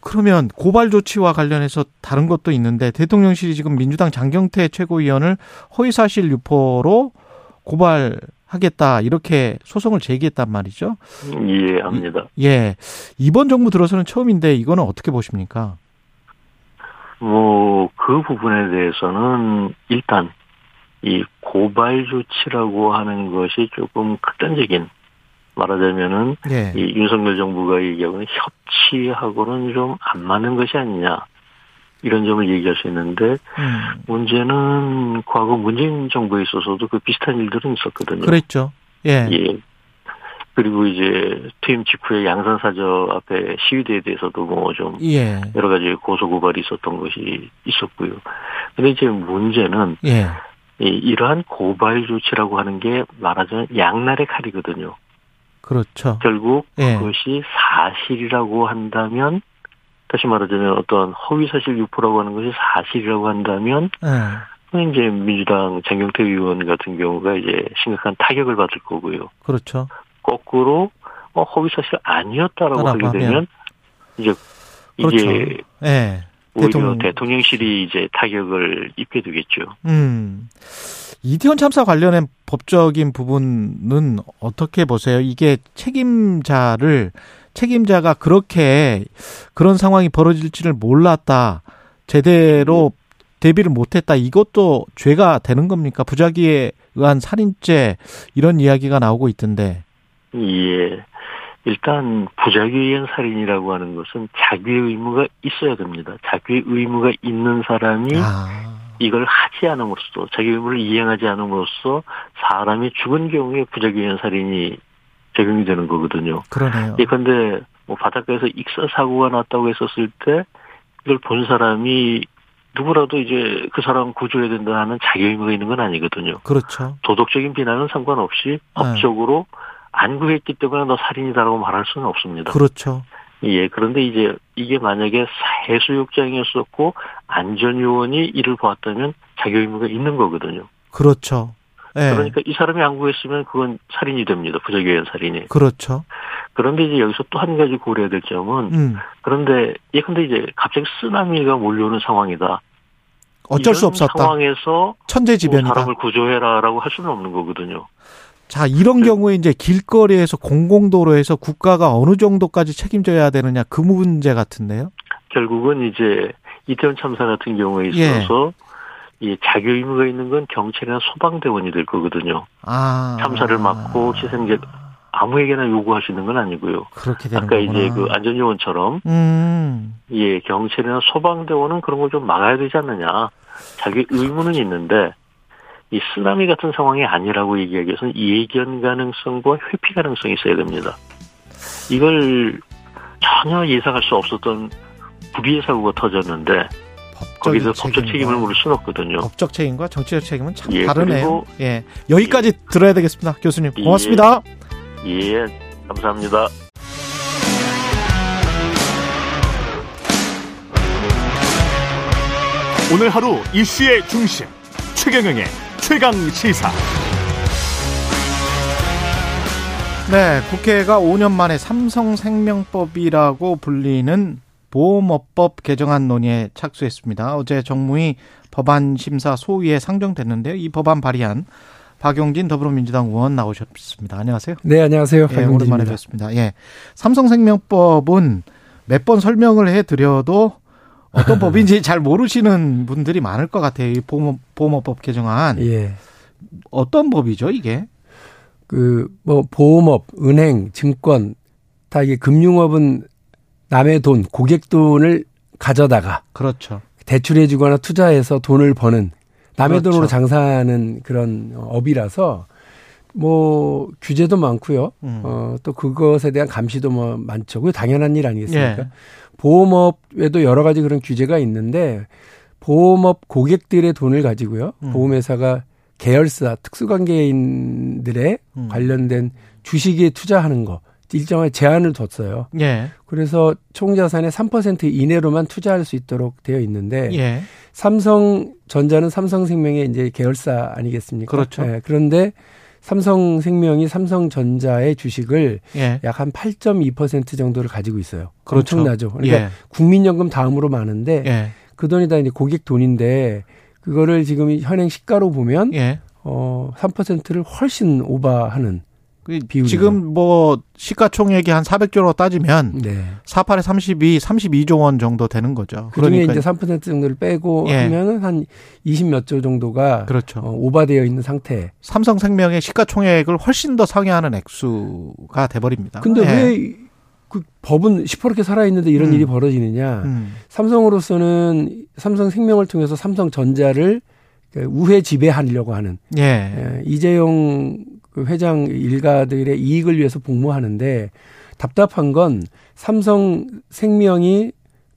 그러면 고발 조치와 관련해서 다른 것도 있는데 대통령실이 지금 민주당 장경태 최고위원을 허위사실 유포로 고발하겠다 이렇게 소송을 제기했단 말이죠. 이해합니다. 예. 이번 정부 들어서는 처음인데 이거는 어떻게 보십니까? 뭐 그 부분에 대해서는 일단 이 고발 조치라고 하는 것이 조금 극단적인 말하자면은 예. 이 윤석열 정부가 얘기하고는 협치하고는 좀 안 맞는 것이 아니냐 이런 점을 얘기할 수 있는데 음, 문제는 과거 문재인 정부에 있어서도 그 비슷한 일들은 있었거든요. 그랬죠. 예. 예. 그리고 이제 퇴임 직후에 양산사저 앞에 시위대에 대해서도 뭐좀 예. 여러 가지 고소 고발이 있었던 것이 있었고요. 근데 이제 문제는 예. 이 이러한 고발 조치라고 하는 게 말하자면 양날의 칼이거든요. 그렇죠. 결국 예. 그것이 사실이라고 한다면 다시 말하자면 어떤 허위 사실 유포라고 하는 것이 사실이라고 한다면 예. 이제 민주당 장경태 의원 같은 경우가 이제 심각한 타격을 받을 거고요. 그렇죠. 거꾸로 어, 허위 사실 아니었다라고 하게 되면. 이제 그렇죠. 이게 예. 오히려 대통령. 대통령. 실이 이제 타격을 입게 되겠죠. 음. 이태원 참사 관련된 법적인 부분은 어떻게 보세요? 이게 책임자를 책임자가 그렇게 그런 상황이 벌어질지를 몰랐다. 제대로 대비를 못했다. 이것도 죄가 되는 겁니까? 부작위에 의한 살인죄 이런 이야기가 나오고 있던데. 예. 일단 부작위에 의한 살인이라고 하는 것은 자기의 의무가 있어야 됩니다. 자기의 의무가 있는 사람이 아, 이걸 하지 않음으로써 자기 의무를 이행하지 않음으로써 사람이 죽은 경우에 부작위에 의한 살인이 적용이 되는 거거든요. 그러네요. 예컨대 뭐 바닷가에서 익사 사고가 났다고 했었을 때 이걸 본 사람이 누구라도 이제 그 사람 구조해야 된다 하는 자기 의무가 있는 건 아니거든요. 그렇죠. 도덕적인 비난은 상관없이 법적으로 안 구했기 때문에 너 살인이다라고 말할 수는 없습니다. 그렇죠. 예, 그런데 이제 이게 만약에 해수욕장이었었고 안전요원이 이를 보았다면 자기 의무가 있는 거거든요. 그렇죠. 예. 그러니까 이 사람이 안 구했으면 그건 살인이 됩니다. 부작위한 살인이. 그렇죠. 그런데 이제 여기서 또 한 가지 고려해야 될 점은 음. 그런데 예컨대 이제 갑자기 쓰나미가 몰려오는 상황이다. 어쩔 수 없었다. 상황에서 뭐 천재지변이다. 사람을 구조해라라고 할 수는 없는 거거든요. 자, 이런 네. 경우에 이제 길거리에서 공공도로에서 국가가 어느 정도까지 책임져야 되느냐 그 문제 같은데요. 결국은 이제 이태원 참사 같은 경우에 예. 있어서 이 자기 의무가 있는 건 경찰이나 소방대원이 될 거거든요. 아. 참사를 막고 희생자 아무에게나 요구할 수 있는 건 아니고요. 그렇게 되는 아까 거구나. 이제 그 안전요원처럼 음. 예 경찰이나 소방대원은 그런 걸 좀 막아야 되지 않느냐. 자기 의무는 있는데 이 쓰나미 같은 상황이 아니라고 얘기하기 위해서는 예견 가능성과 회피 가능성이 있어야 됩니다. 이걸 전혀 예상할 수 없었던 불의의 사고가 터졌는데 거기서 법적 책임을 물을 수는 없거든요. 법적 책임과 정치적 책임은 참 예, 다르네요. 그리고- 예. 여기까지 들어야 되겠습니다. 교수님. 예. 고맙습니다. 예, 감사합니다. 오늘 하루 이슈의 중심 최경영의 최강 시사. 네, 국회가 5년 만에 삼성생명법이라고 불리는 보험업법 개정안 논의에 착수했습니다. 어제 정무위 법안 심사 소위에 상정됐는데요. 이 법안 발의한 박용진 더불어민주당 의원 나오셨습니다. 안녕하세요. 네, 안녕하세요. 예, 오랜만에. 뵙습니다. 예. 삼성생명법은 몇 번 설명을 해 드려도 어떤 법인지 잘 모르시는 분들이 많을 것 같아요. 이 보험, 보험업법 개정안. 예. 어떤 법이죠, 이게? 그, 뭐, 보험업, 은행, 증권, 다 이게 금융업은 남의 돈, 고객 돈을 가져다가 그렇죠. 대출해 주거나 투자해서 돈을 버는 남의 그렇죠. 돈으로 장사하는 그런 업이라서 뭐 규제도 많고요. 음. 어, 또 그것에 대한 감시도 뭐 많죠. 그게 당연한 일 아니겠습니까? 예. 보험업에도 여러 가지 그런 규제가 있는데 보험업 고객들의 돈을 가지고요. 음. 보험회사가 계열사 특수관계인들의 음. 관련된 주식에 투자하는 거 일정한 제한을 뒀어요. 예. 그래서 총자산의 3% 이내로만 투자할 수 있도록 되어 있는데 예. 삼성전자는 삼성생명의 이제 계열사 아니겠습니까? 그렇죠. 예, 그런데 삼성생명이 삼성전자의 주식을 예. 약한 8.2% 정도를 가지고 있어요. 그렇죠. 엄청나죠. 그러니까 예. 국민연금 다음으로 많은데 예. 그 돈이 다 이제 고객 돈인데 그거를 지금 이 현행 시가로 보면 예. 어 3%를 훨씬 오버하는 그 비율이죠. 지금 뭐 시가총액이 한 400조로 따지면 네. 48에 32, 32조 원 정도 되는 거죠. 그중에 그러니까 이제 3% 정도를 빼고 예. 하면은 한 20몇 조 정도가 그렇죠. 어, 오버되어 있는 상태. 삼성생명의 시가총액을 훨씬 더 상회하는 액수가 돼 버립니다. 근데 예. 왜그 법은 시퍼렇게 살아있는데 이런 음. 일이 벌어지느냐. 음. 삼성으로서는 삼성 생명을 통해서 삼성전자를 그 우회 지배하려고 하는 예. 예, 이재용 그 회장 일가들의 이익을 위해서 복무하는데 답답한 건 삼성 생명이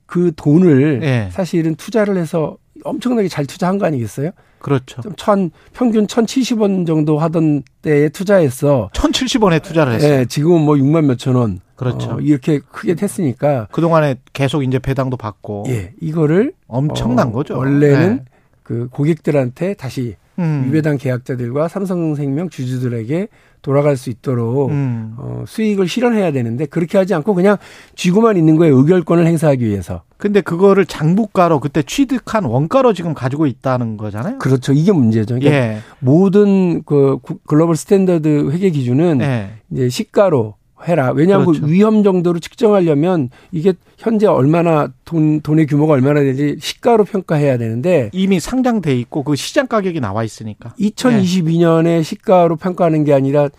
그 돈을 예. 사실은 투자를 해서 엄청나게 잘 투자한 거 아니겠어요? 그렇죠. 좀 천, 평균 1,070원 정도 하던 때에 투자해서 1,070원에 투자를 했어요. 예, 지금은 뭐 6만 몇천 원. 그렇죠. 어, 이렇게 크게 됐으니까 그동안에 계속 이제 배당도 받고 예, 이거를 엄청난 어, 거죠. 원래는 네. 그 고객들한테 다시 음. 유배당 계약자들과 삼성생명 주주들에게 돌아갈 수 있도록 음. 어, 수익을 실현해야 되는데 그렇게 하지 않고 그냥 쥐고만 있는 거에 의결권을 행사하기 위해서 근데 그거를 장부가로 그때 취득한 원가로 지금 가지고 있다는 거잖아요. 그렇죠. 이게 문제죠. 그러니까 예. 모든 그 구- 글로벌 스탠더드 회계 기준은 예. 이제 시가로 해라. 왜냐하면 그 그렇죠. 위험 정도를 측정하려면 이게 현재 얼마나 돈 돈의 규모가 얼마나 되는지 시가로 평가해야 되는데 이미 상장돼 있고 그 시장 가격이 나와 있으니까. 2022년에 시가로 평가하는 게 아니라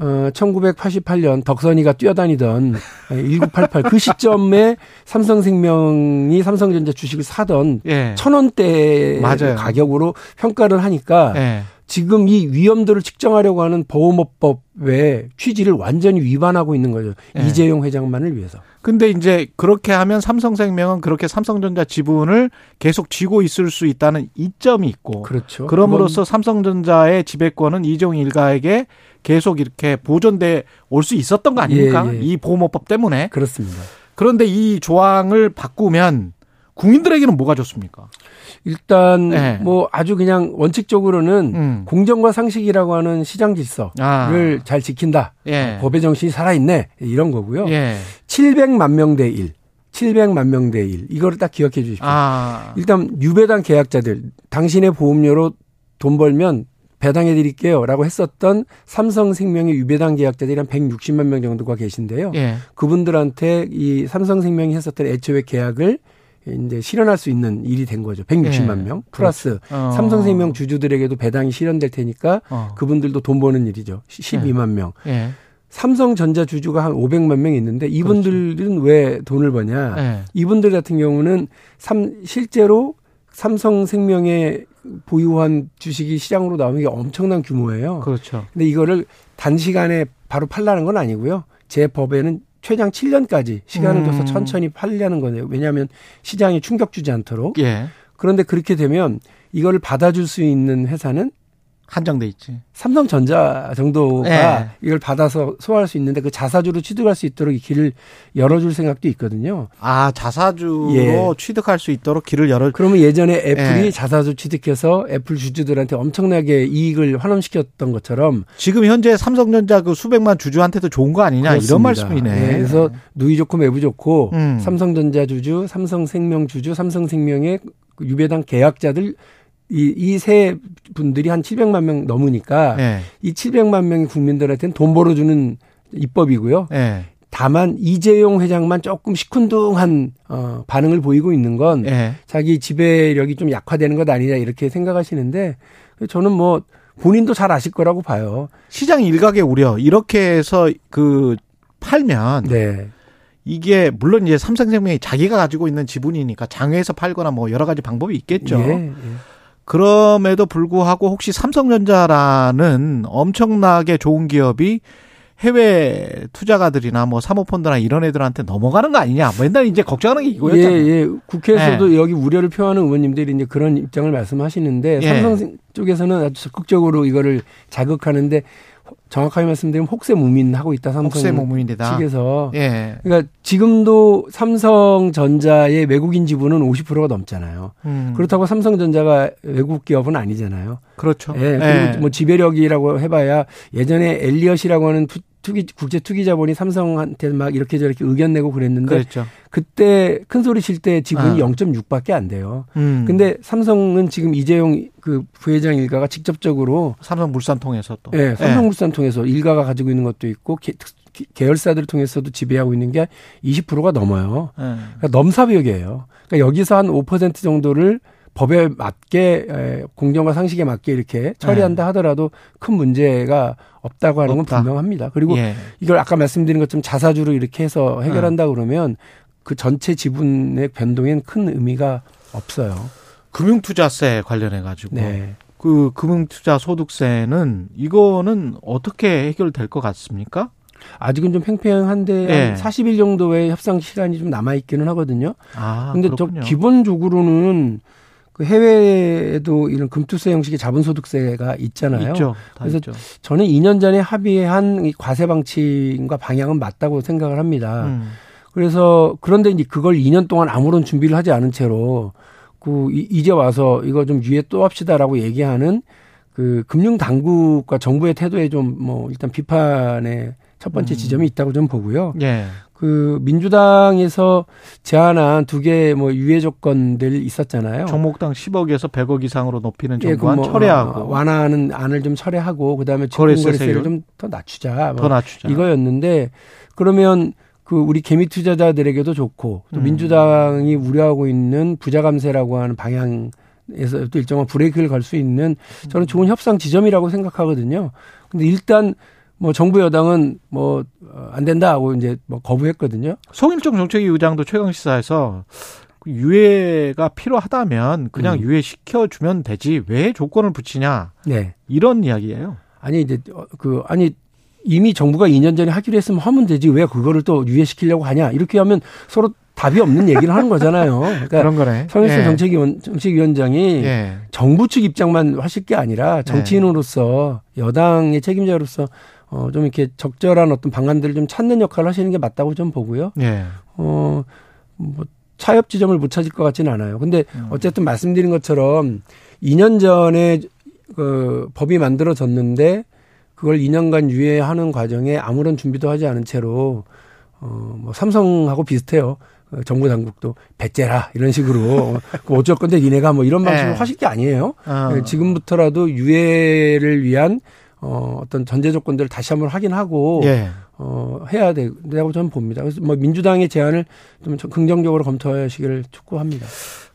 어 1988년 덕선이가 뛰어다니던 1988 그 시점에 삼성생명이 삼성전자 주식을 사던 예. 천 원대. 가격으로 평가를 하니까 예. 지금 이 위험도를 측정하려고 하는 보험업법의 취지를 완전히 위반하고 있는 거죠. 예. 이재용 회장만을 위해서. 근데 이제 그렇게 하면 삼성생명은 그렇게 삼성전자 지분을 계속 쥐고 있을 수 있다는 이점이 있고 그렇죠. 그럼으로써 삼성전자의 지배권은 이종 일가에게 계속 이렇게 보존돼 올 수 있었던 거 아닙니까? 예, 예. 이 보험업법 때문에. 그렇습니다. 그런데 이 조항을 바꾸면 국민들에게는 뭐가 좋습니까? 일단 네. 뭐 아주 그냥 원칙적으로는 음. 공정과 상식이라고 하는 시장 질서를 아. 잘 지킨다. 예. 법의 정신이 살아 있네. 이런 거고요. 예. 700만 명 대 1. 700만 명 대 1. 이거를 딱 기억해 주십시오. 아. 일단 유배당 계약자들 당신의 보험료로 돈 벌면 배당해 드릴게요 라고 했었던 삼성생명의 유배당 계약자들이 한 160만 명 정도가 계신데요. 예. 그분들한테 이 삼성생명이 했었던 애초에 계약을 이제 실현할 수 있는 일이 된 거죠. 160만 예. 명 플러스 어. 삼성생명 주주들에게도 배당이 실현될 테니까 어. 그분들도 돈 버는 일이죠. 12만 명. 예. 삼성전자 주주가 한 500만 명 있는데 이분들은 왜 돈을 버냐? 예. 이분들 같은 경우는 삼, 실제로 삼성생명에 보유한 주식이 시장으로 나오는 게 엄청난 규모예요. 그렇죠. 근데 이거를 단시간에 바로 팔라는 건 아니고요. 제 법에는 최장 7년까지 시간을 음. 둬서 천천히 팔려는 거네요. 왜냐하면 시장이 충격 주지 않도록. 예. 그런데 그렇게 되면 이거를 받아줄 수 있는 회사는 한정돼 있지. 삼성전자 정도가 예. 이걸 받아서 소화할 수 있는데 그 자사주로 취득할 수 있도록 이 길을 열어줄 생각도 있거든요. 아, 자사주로 예. 취득할 수 있도록 길을 열어 그러면 예전에 애플이 예. 자사주 취득해서 애플 주주들한테 엄청나게 이익을 환원시켰던 것처럼 지금 현재 삼성전자 그 수백만 주주한테도 좋은 거 아니냐 그렇습니다. 이런 말씀이네. 예, 그래서 누이 좋고 매부 좋고 음. 삼성전자 주주, 삼성생명 주주, 삼성생명의 그 유배당 계약자들 이이세 분들이 한 700만 명 넘으니까 예. 이 700만 명의 국민들한테는 돈 벌어주는 입법이고요. 예. 다만 이재용 회장만 조금 시큰둥한 어, 반응을 보이고 있는 건 예. 자기 지배력이 좀 약화되는 것 아니냐 이렇게 생각하시는데 저는 뭐 본인도 잘 아실 거라고 봐요. 시장 일각의 우려 이렇게 해서 그 팔면 네. 이게 물론 이제 삼성생명이 자기가 가지고 있는 지분이니까 장외에서 팔거나 뭐 여러 가지 방법이 있겠죠. 예, 예. 그럼에도 불구하고 혹시 삼성전자라는 엄청나게 좋은 기업이 해외 투자가들이나 뭐 사모펀드나 이런 애들한테 넘어가는 거 아니냐. 맨날 이제 걱정하는 게 예, 이거였잖아요. 예. 국회에서도 여기 우려를 표하는 의원님들이 이제 그런 입장을 말씀하시는데 예. 삼성 쪽에서는 아주 적극적으로 이거를 자극하는데 정확하게 말씀드리면 혹세 무민하고 있다 삼성 혹세 모문이다. 측에서 예. 그러니까 지금도 삼성전자의 외국인 지분은 50%가 넘잖아요. 음. 그렇다고 삼성전자가 외국 기업은 아니잖아요. 그렇죠. 예, 그리고 예. 뭐 지배력이라고 해봐야 예전에 엘리엇이라고 하는 투, 투기 국제 투기 자본이 삼성한테 막 이렇게 저렇게 의견 내고 그랬는데 그렇죠. 그때 큰 소리 칠 때 지분이 아. 0.6밖에 안 돼요. 음. 근데 삼성은 지금 이재용 그 부회장 일가가 직접적으로 삼성물산 통해서 또. 예, 삼성물산 통해서 일가가 가지고 있는 것도 있고 계, 계열사들 통해서도 지배하고 있는 게 20%가 넘어요. 예. 그러니까 넘사벽이에요. 그러니까 여기서 한 5% 정도를 법에 맞게 에, 공정과 상식에 맞게 이렇게 처리한다 하더라도 큰 문제가 없다고 하는 건 없다. 분명합니다. 그리고 예. 이걸 아까 말씀드린 것처럼 자사주로 이렇게 해서 해결한다 그러면 그 전체 지분의 변동엔 큰 의미가 없어요. 금융투자세 관련해 가지고 네. 그 금융투자 소득세는 이거는 어떻게 해결될 것 같습니까? 아직은 좀 팽팽한데 예. 한 40일 정도의 협상 시간이 좀 남아 있기는 하거든요. 아, 근데 그렇군요. 저 기본적으로는 그 해외에도 이런 금투세 형식의 자본소득세가 있잖아요. 있죠. 다 그래서 있죠. 저는 2년 전에 합의한 이 과세 방침과 방향은 맞다고 생각을 합니다. 음. 그래서 그런데 이제 그걸 2년 동안 아무런 준비를 하지 않은 채로 그 이- 이제 와서 이거 좀 유예 또 합시다라고 얘기하는 그 금융 당국과 정부의 태도에 좀 뭐 일단 비판의 첫 번째 음. 지점이 있다고 좀 보고요. 예. 그 민주당에서 제안한 두개뭐 유예 조건들 있었잖아요. 종목당 10억에서 100억 이상으로 높이는 예, 정부안 그 뭐, 철회하고 어, 완화하는 안을 좀 철회하고 그다음에? 증권거래세를 좀 더 낮추자. 뭐더 낮추자. 이거였는데 그러면 그 우리 개미 투자자들에게도 좋고 또 음. 민주당이 우려하고 있는 부자 감세라고 하는 방향 에서 또 일정한 브레이크를 걸 수 있는 저는 좋은 협상 지점이라고 생각하거든요. 근데 일단 뭐 정부 여당은 뭐 안 된다 하고 이제 뭐 거부했거든요. 송일정 정책위 의장도 최강 시사에서 그 유예가 필요하다면 그냥 음. 유예 시켜 주면 되지 왜 조건을 붙이냐 네. 이런 이야기예요. 아니 이제 어, 그 아니 이미 정부가 2년 전에 하기로 했으면 하면 되지 왜 그거를 또 유예시키려고 하냐 이렇게 하면 서로 답이 없는 얘기를 하는 거잖아요. 그러니까 그런 거네. 성일선 예. 정책위원 정책위원장이 예. 정부 측 입장만 하실 게 아니라 정치인으로서 여당의 책임자로서 어 좀 이렇게 적절한 어떤 방안들을 좀 찾는 역할을 하시는 게 맞다고 좀 보고요. 예. 어 뭐 차협 지점을 못 찾을 것 같지는 않아요. 근데 음. 어쨌든 말씀드린 것처럼 2년 전에 그 법이 만들어졌는데 그걸 2년간 유예하는 과정에 아무런 준비도 하지 않은 채로 어 뭐 삼성하고 비슷해요. 어, 정부 당국도 배째라 이런 식으로 그 어쩔 건데 니네가 뭐 이런 방식으로 네. 하실 게 아니에요. 어. 네, 지금부터라도 유예를 위한 어 어떤 전제 조건들을 다시 한번 확인하고 예. 어 해야 된다고 저는 봅니다. 그래서 뭐 민주당의 제안을 좀 긍정적으로 검토하시기를 촉구합니다.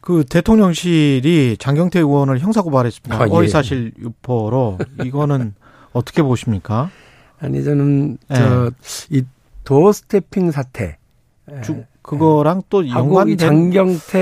그 대통령실이 장경태 의원을 형사 고발했습니다. 아, 예. 허위사실 유포로 이거는 어떻게 보십니까? 아니 저는 예. 저이 도어 스태핑 사태 주- 그거랑 또이 연관된 장경태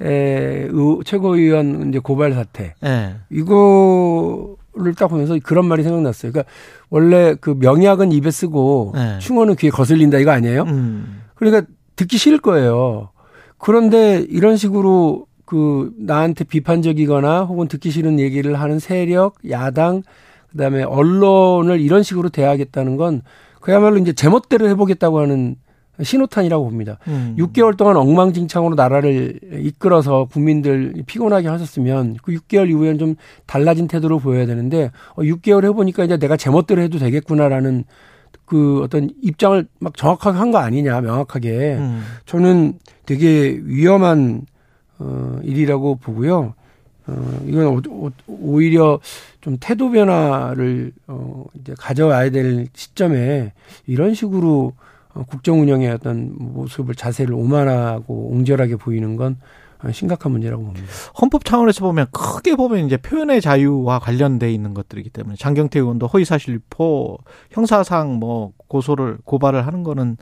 예. 에, 의- 최고위원 이제 고발 사태 예. 이거 를딱 보면서 그런 말이 생각났어요. 그러니까 원래 그 명약은 입에 쓰고 네. 충어는 귀에 거슬린다 이거 아니에요? 음. 그러니까 듣기 싫을 거예요. 그런데 이런 식으로 그 나한테 비판적이거나 혹은 듣기 싫은 얘기를 하는 세력, 야당, 그다음에 언론을 이런 식으로 대하겠다는 건 그야말로 이제 제멋대로 해보겠다고 하는 신호탄이라고 봅니다. 음. 6개월 동안 엉망진창으로 나라를 이끌어서 국민들 피곤하게 하셨으면 그 6개월 이후에는 좀 달라진 태도를 보여야 되는데 어, 6개월 해보니까 이제 내가 제멋대로 해도 되겠구나라는 그 어떤 입장을 막 정확하게 한 거 아니냐 명확하게 음. 저는 되게 위험한 어 일이라고 보고요. 어 이건 오- 오- 오히려 좀 태도 변화를 어 이제 가져와야 될 시점에 이런 식으로 어, 국정 운영의 어떤 모습을 자세를 오만하고 옹졸하게 보이는 건 어, 심각한 문제라고 봅니다. 헌법 차원에서 보면 크게 보면 이제 표현의 자유와 관련돼 있는 것들이기 때문에 장경태 의원도 허위사실 유포 형사상 뭐 고소를 고발을 하는 거는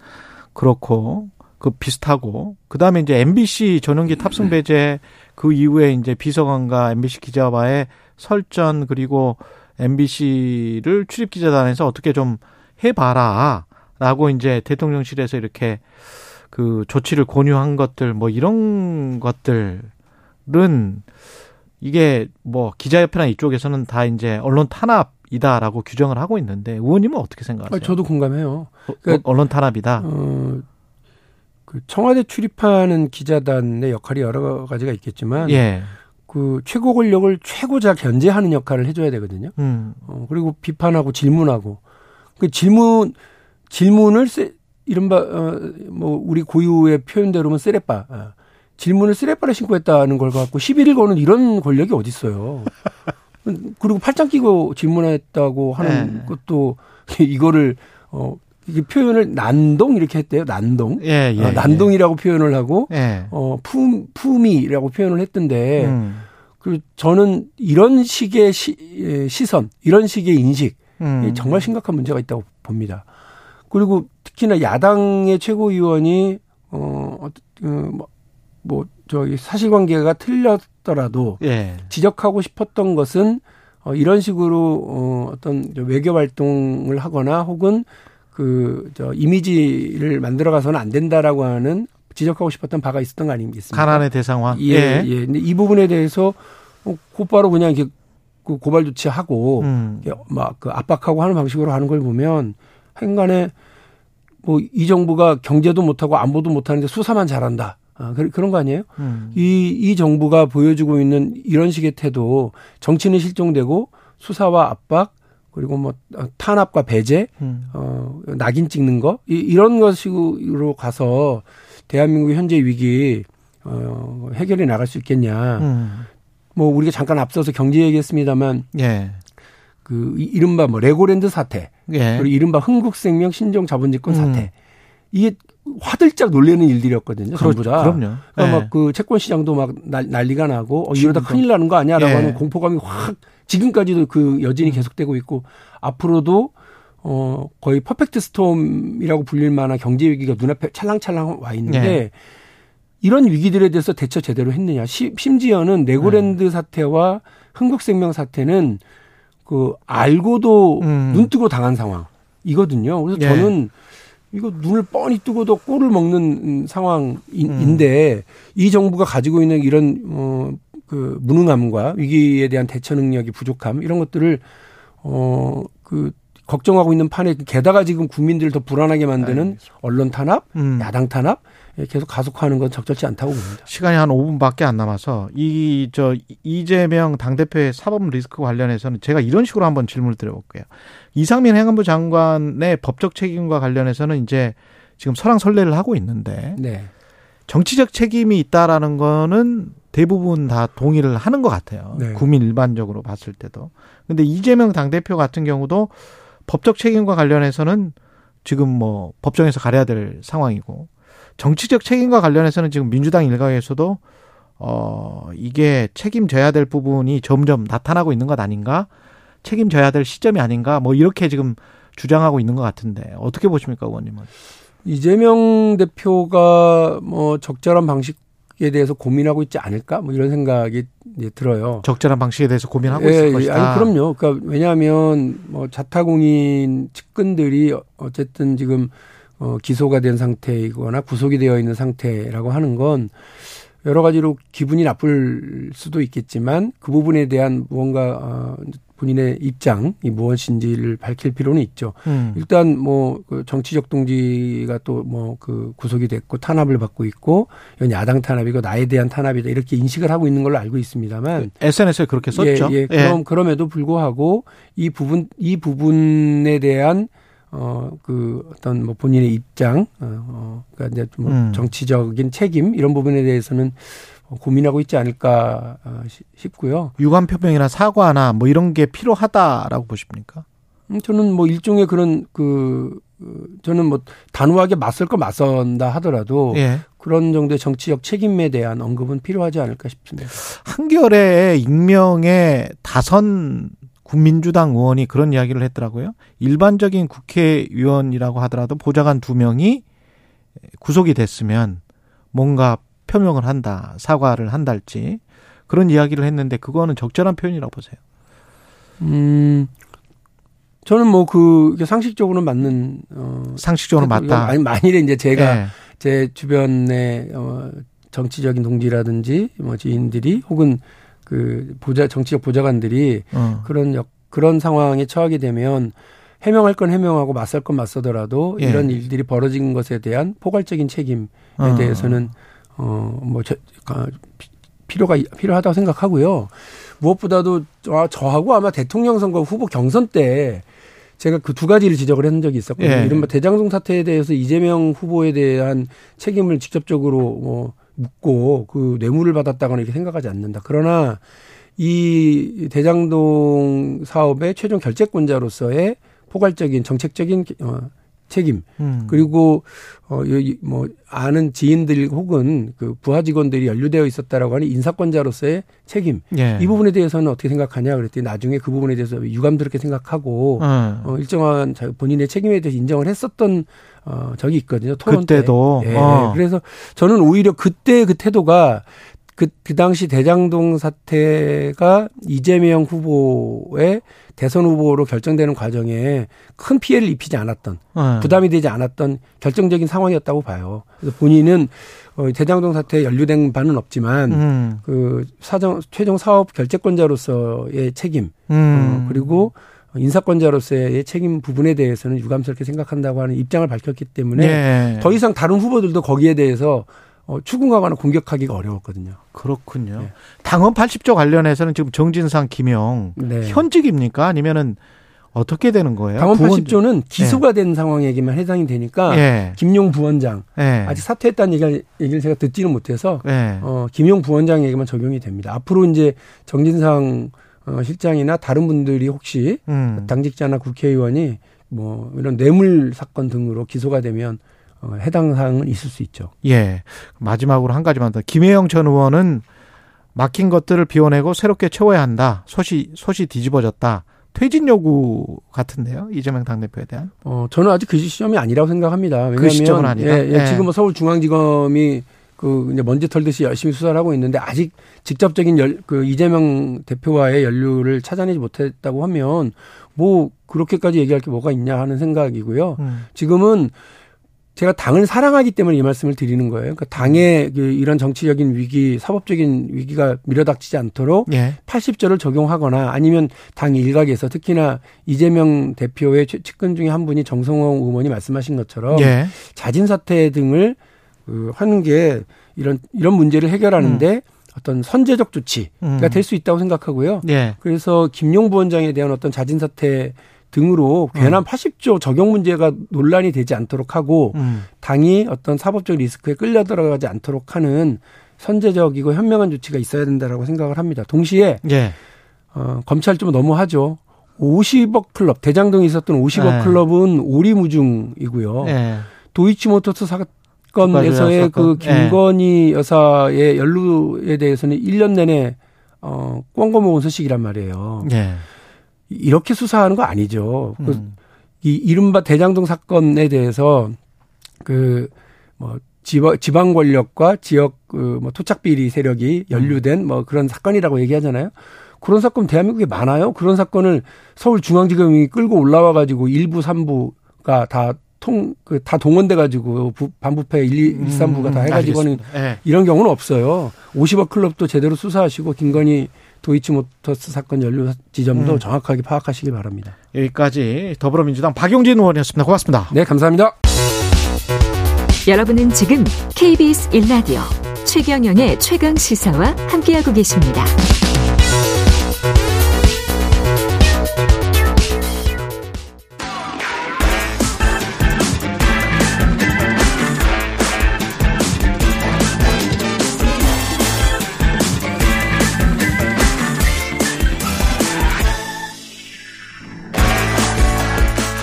그렇고 그 비슷하고 그다음에 이제 MBC 전용기 탑승 배제 그 이후에 이제 비서관과 MBC 기자와의 설전 그리고 MBC를 출입 기자단에서 어떻게 좀 해봐라 라고 이제 대통령실에서 이렇게 그 조치를 권유한 것들 뭐 이런 것들은 이게 뭐 기자협회나 이쪽에서는 다 이제 언론 탄압이다라고 규정을 하고 있는데 의원님은 어떻게 생각하세요? 아, 저도 공감해요. 어, 그러니까- 언론 탄압이다. 어, 그 청와대 출입하는 기자단의 역할이 여러 가지가 있겠지만 예. 그 최고 권력을 최고자 견제하는 역할을 해줘야 되거든요. 음. 어, 그리고 비판하고 질문하고 그 질문 질문을 세, 이른바 어, 뭐 우리 고유의 표현대로면 쓰레빠 아, 질문을 쓰레빠를 신고 했다는 걸 갖고 시비를 거는 이런 권력이 어디 있어요. 그리고 팔짱 끼고 질문했다고 하는 네. 것도 이거를 어 이게 표현을 난동 이렇게 했대요. 난동. 예, 예. 어, 난동이라고 표현을 하고 예. 어 품, 품이라고 표현을 했던데 음. 그 저는 이런 식의 시, 예, 시선, 이런 식의 인식 음. 이 정말 심각한 문제가 있다고 봅니다. 그리고 특히나 야당의 최고위원이 어, 어, 뭐, 뭐 저기 사실관계가 틀렸더라도 예. 지적하고 싶었던 것은 어, 이런 식으로 어, 어떤 저 외교 활동을 하거나 혹은 그 저 이미지를 만들어가서는 안 된다라고 하는 지적하고 싶었던 바가 있었던 거 아니겠습니까? 가난의 대상화. 예, 예. 근데 이 부분에 대해서 어, 곧바로 그냥 이렇게 그 고발 조치하고 음. 막그 압박하고 하는 방식으로 하는 걸 보면 행간에 뭐 이 정부가 경제도 못하고 안보도 못하는데 수사만 잘한다. 아, 그- 그런 거 아니에요? 음. 이, 이 정부가 보여주고 있는 이런 식의 태도, 정치는 실종되고 수사와 압박, 그리고 뭐 탄압과 배제, 음. 어 낙인 찍는 거 이, 이런 것으로 가서 대한민국의 현재 위기 어 해결해 나갈 수 있겠냐. 음. 뭐 우리가 잠깐 앞서서 경제 얘기했습니다만 예. 그 이- 이른바 뭐 레고랜드 사태 예. 그리고 이른바 흥국생명 신종 자본증권 음. 사태 이게 화들짝 놀라는 일들이었거든요. 전부 다. 그럼요. 그러니까 예. 막그 채권 시장도 막 난- 난리가 나고 어, 이러다. 큰일 나는 거 아니야라고 예. 하는 공포감이 확 지금까지도 그 여진이 계속되고 있고 앞으로도 어 거의 perfect storm이라고 불릴 만한 경제 위기가 눈앞에 찰랑찰랑 와 있는데 예. 이런 위기들에 대해서 대처 제대로 했느냐. 시- 심지어는 레고랜드 네. 사태와 흥국생명 사태는 그 알고도 음. 눈 뜨고 당한 상황이거든요. 그래서 예. 저는 이거 눈을 뻔히 뜨고도 꼴을 먹는 상황인데 음. 이 정부가 가지고 있는 이런 어 그 무능함과 위기에 대한 대처 능력이 부족함 이런 것들을 어그 걱정하고 있는 판에 게다가 지금 국민들을 더 불안하게 만드는 언론 탄압, 음. 야당 탄압 예, 계속 가속화하는 건 적절치 않다고 봅니다. 시간이 한 5분밖에 안 남아서 이 저 이재명 당대표의 사법 리스크 관련해서는 제가 이런 식으로 한번 질문을 드려볼게요. 이상민 행안부 장관의 법적 책임과 관련해서는 이제 지금 설왕설래를 하고 있는데 네. 정치적 책임이 있다라는 거는 대부분 다 동의를 하는 것 같아요. 네. 국민 일반적으로 봤을 때도. 근데 이재명 당대표 같은 경우도 법적 책임과 관련해서는 지금 뭐 법정에서 가려야 될 상황이고 정치적 책임과 관련해서는 지금 민주당 일각에서도 어 이게 책임져야 될 부분이 점점 나타나고 있는 것 아닌가? 책임져야 될 시점이 아닌가? 뭐 이렇게 지금 주장하고 있는 것 같은데 어떻게 보십니까, 의원님은? 이재명 대표가 뭐 적절한 방식에 대해서 고민하고 있지 않을까? 뭐 이런 생각이 들어요. 적절한 방식에 대해서 고민하고 예, 있을 예. 것이다. 아니, 그럼요. 그러니까 왜냐하면 뭐 자타공인 측근들이 어쨌든 지금 어, 기소가 된 상태이거나 구속이 되어 있는 상태라고 하는 건 여러 가지로 기분이 나쁠 수도 있겠지만 그 부분에 대한 무언가 어, 본인의 입장이 무엇인지를 밝힐 필요는 있죠. 음. 일단 뭐그 정치적 동지가 또 뭐 그 구속이 됐고 탄압을 받고 있고 이건 야당 탄압이고 나에 대한 탄압이다 이렇게 인식을 하고 있는 걸로 알고 있습니다만 SNS에 그렇게 썼죠. 예, 예. 그럼 그럼에도 불구하고 이 부분 이 부분에 대한 어 그 어떤 뭐 본인의 입장 어, 어 그러니까 이제 뭐 음. 정치적인 책임 이런 부분에 대해서는 어, 고민하고 있지 않을까 어, 시- 싶고요. 유감 표명이나 사과나 뭐 이런 게 필요하다라고 보십니까? 음, 저는 뭐 일종의 그런 그 어, 저는 뭐 단호하게 맞설 거 맞선다 하더라도 예. 그런 정도의 정치적 책임에 대한 언급은 필요하지 않을까 싶습니다. 한겨레 익명의 다선 국민주당 의원이 그런 이야기를 했더라고요. 일반적인 국회의원이라고 하더라도 보좌관 두 명이 구속이 됐으면 뭔가 표명을 한다, 사과를 한달지 그런 이야기를 했는데 그거는 적절한 표현이라고 보세요. 음, 저는 뭐 그 상식적으로는 맞는 어 상식적으로 맞다. 아니 만일에 이제 제가 예. 제 주변에 어 정치적인 동지라든지 뭐 지인들이 혹은 그 보좌 정치적 보좌관들이 어. 그런 역 그런 상황에 처하게 되면 해명할 건 해명하고 맞설 건 맞서더라도 예. 이런 일들이 벌어진 것에 대한 포괄적인 책임에 어. 대해서는 어뭐 필요가 필요하다고 생각하고요. 무엇보다도 저- 저하고 아마 대통령 선거 후보 경선 때 제가 그 두 가지를 지적을 했던 적이 있었거든요. 예. 이른바 대장동 사태에 대해서 이재명 후보에 대한 책임을 직접적으로 뭐 묻고 그 뇌물을 받았다거나 이렇게 생각하지 않는다. 그러나 이 대장동 사업의 최종 결재권자로서의 포괄적인 정책적인 어, 책임 음. 그리고 어, 여기 뭐 아는 지인들 혹은 그 부하 직원들이 연루되어 있었다라고 하는 인사권자로서의 책임 예. 이 부분에 대해서는 어떻게 생각하냐 그랬더니 나중에 그 부분에 대해서 유감스럽게 생각하고 어. 어, 일정한 자- 본인의 책임에 대해서 인정을 했었던 어, 적이 있거든요. 토론 때. 그때도 예. 어. 그래서 저는 오히려 그때 그 태도가 그, 그 당시 대장동 사태가 이재명 후보의 대선 후보로 결정되는 과정에 큰 피해를 입히지 않았던 어. 부담이 되지 않았던 결정적인 상황이었다고 봐요. 그래서 본인은 어, 대장동 사태에 연루된 바는 없지만 음. 그 사정 최종 사업 결재권자로서의 책임 음. 어, 그리고 인사권자로서의 책임 부분에 대해서는 유감스럽게 생각한다고 하는 입장을 밝혔기 때문에 예. 더 이상 다른 후보들도 거기에 대해서 어, 추궁하거나 공격하기가 어려웠거든요. 그렇군요. 네. 당헌 80조 관련해서는 지금 정진상, 김영 네. 현직입니까? 아니면은 어떻게 되는 거예요? 강원 부원- 80조는 기소가 된 상황에게만 해당이 되니까 예. 김용 부원장 예. 아직 사퇴했다는 얘기를, 얘기를 제가 듣지는 못해서 예. 어, 김용 부원장에게만 적용이 됩니다. 앞으로 이제 정진상 어, 실장이나 다른 분들이 혹시 음. 당직자나 국회의원이 뭐 이런 뇌물 사건 등으로 기소가 되면 어, 해당 사항은 있을 수 있죠. 예. 마지막으로 한 가지만 더. 김혜영 전 의원은 막힌 것들을 비워내고 새롭게 채워야 한다. 솥이 솥이 뒤집어졌다. 퇴진 요구 같은데요. 이재명 당대표에 대한. 어, 저는 아직 그 시점이 아니라고 생각합니다. 왜냐하면 그 시점은 아니다? 예, 예, 예. 지금 뭐 서울중앙지검이 그 이제 먼지 털듯이 열심히 수사를 하고 있는데 아직 직접적인 열, 그 이재명 대표와의 연루를 찾아내지 못했다고 하면 뭐 그렇게까지 얘기할 게 뭐가 있냐 하는 생각이고요. 음. 지금은 제가 당을 사랑하기 때문에 이 말씀을 드리는 거예요. 그러니까 당의 그 이런 정치적인 위기, 사법적인 위기가 밀어닥치지 않도록 예. 80조를 적용하거나 아니면 당 일각에서 특히나 이재명 대표의 최- 측근 중에 한 분이 정성호 의원이 말씀하신 것처럼 예. 자진 사퇴 등을 그 하는 게 이런 이런 문제를 해결하는데 어떤 선제적 조치가 음. 될수 있다고 생각하고요. 예. 그래서 김용 부원장에 대한 어떤 자진 사퇴 등으로 음. 괜한 80조 적용 문제가 논란이 되지 않도록 하고 음. 당이 어떤 사법적 리스크에 끌려 들어가지 않도록 하는 선제적이고 현명한 조치가 있어야 된다라고 생각을 합니다. 동시에 예. 어, 검찰 좀 너무하죠. 50억 클럽 대장동에 있었던 50억 네. 클럽은 오리무중이고요. 예. 도이치모터스 사 건에서의 사건. 그 김건희 여사의 연루에 대해서는 1년 내내 어, 꽁고 먹은 소식이란 말이에요. 예. 이렇게 수사하는 거 아니죠. 그 음. 이 이른바 대장동 사건에 대해서 그뭐 지방 지방 권력과 지역 그뭐 토착 비리 세력이 연루된 뭐 그런 사건이라고 얘기하잖아요. 그런 사건 대한민국에 많아요. 그런 사건을 서울중앙지검이 끌고 올라와 가지고 일부 삼부가 다 통 그 다 동원돼 가지고 반부패 1, 2, 1, 3부가 다 음, 해가지고는. 예. 이런 경우는 없어요. 50억 클럽도 제대로 수사하시고 김건희 도이치모터스 사건 연루 지점도 음. 정확하게 파악하시기 바랍니다. 여기까지 더불어민주당 박용진 의원이었습니다. 고맙습니다. 네, 감사합니다. 여러분은 지금 KBS 1라디오 최경영의 최강 시사와 함께하고 계십니다.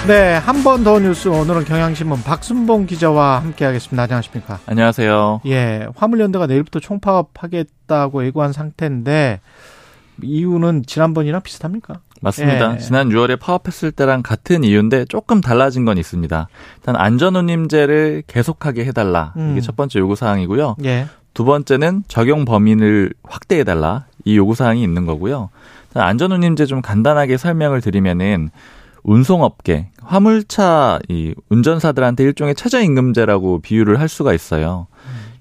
네, 한 번 더 뉴스 오늘은 경향신문 박순봉 기자와 함께하겠습니다. 안녕하십니까? 안녕하세요. 예, 화물연대가 내일부터 총파업하겠다고 예고한 상태인데 이유는 지난번이랑 비슷합니까? 맞습니다. 예. 지난 6월에 파업했을 때랑 같은 이유인데 조금 달라진 건 있습니다. 일단 안전운임제를 계속하게 해달라. 음. 이게 첫 번째 요구 사항이고요. 예, 두 번째는 적용 범위를 확대해달라. 이 요구 사항이 있는 거고요. 안전운임제 좀 간단하게 설명을 드리면은 운송업계, 화물차 이 운전사들한테 일종의 최저임금제라고 비유를 할 수가 있어요.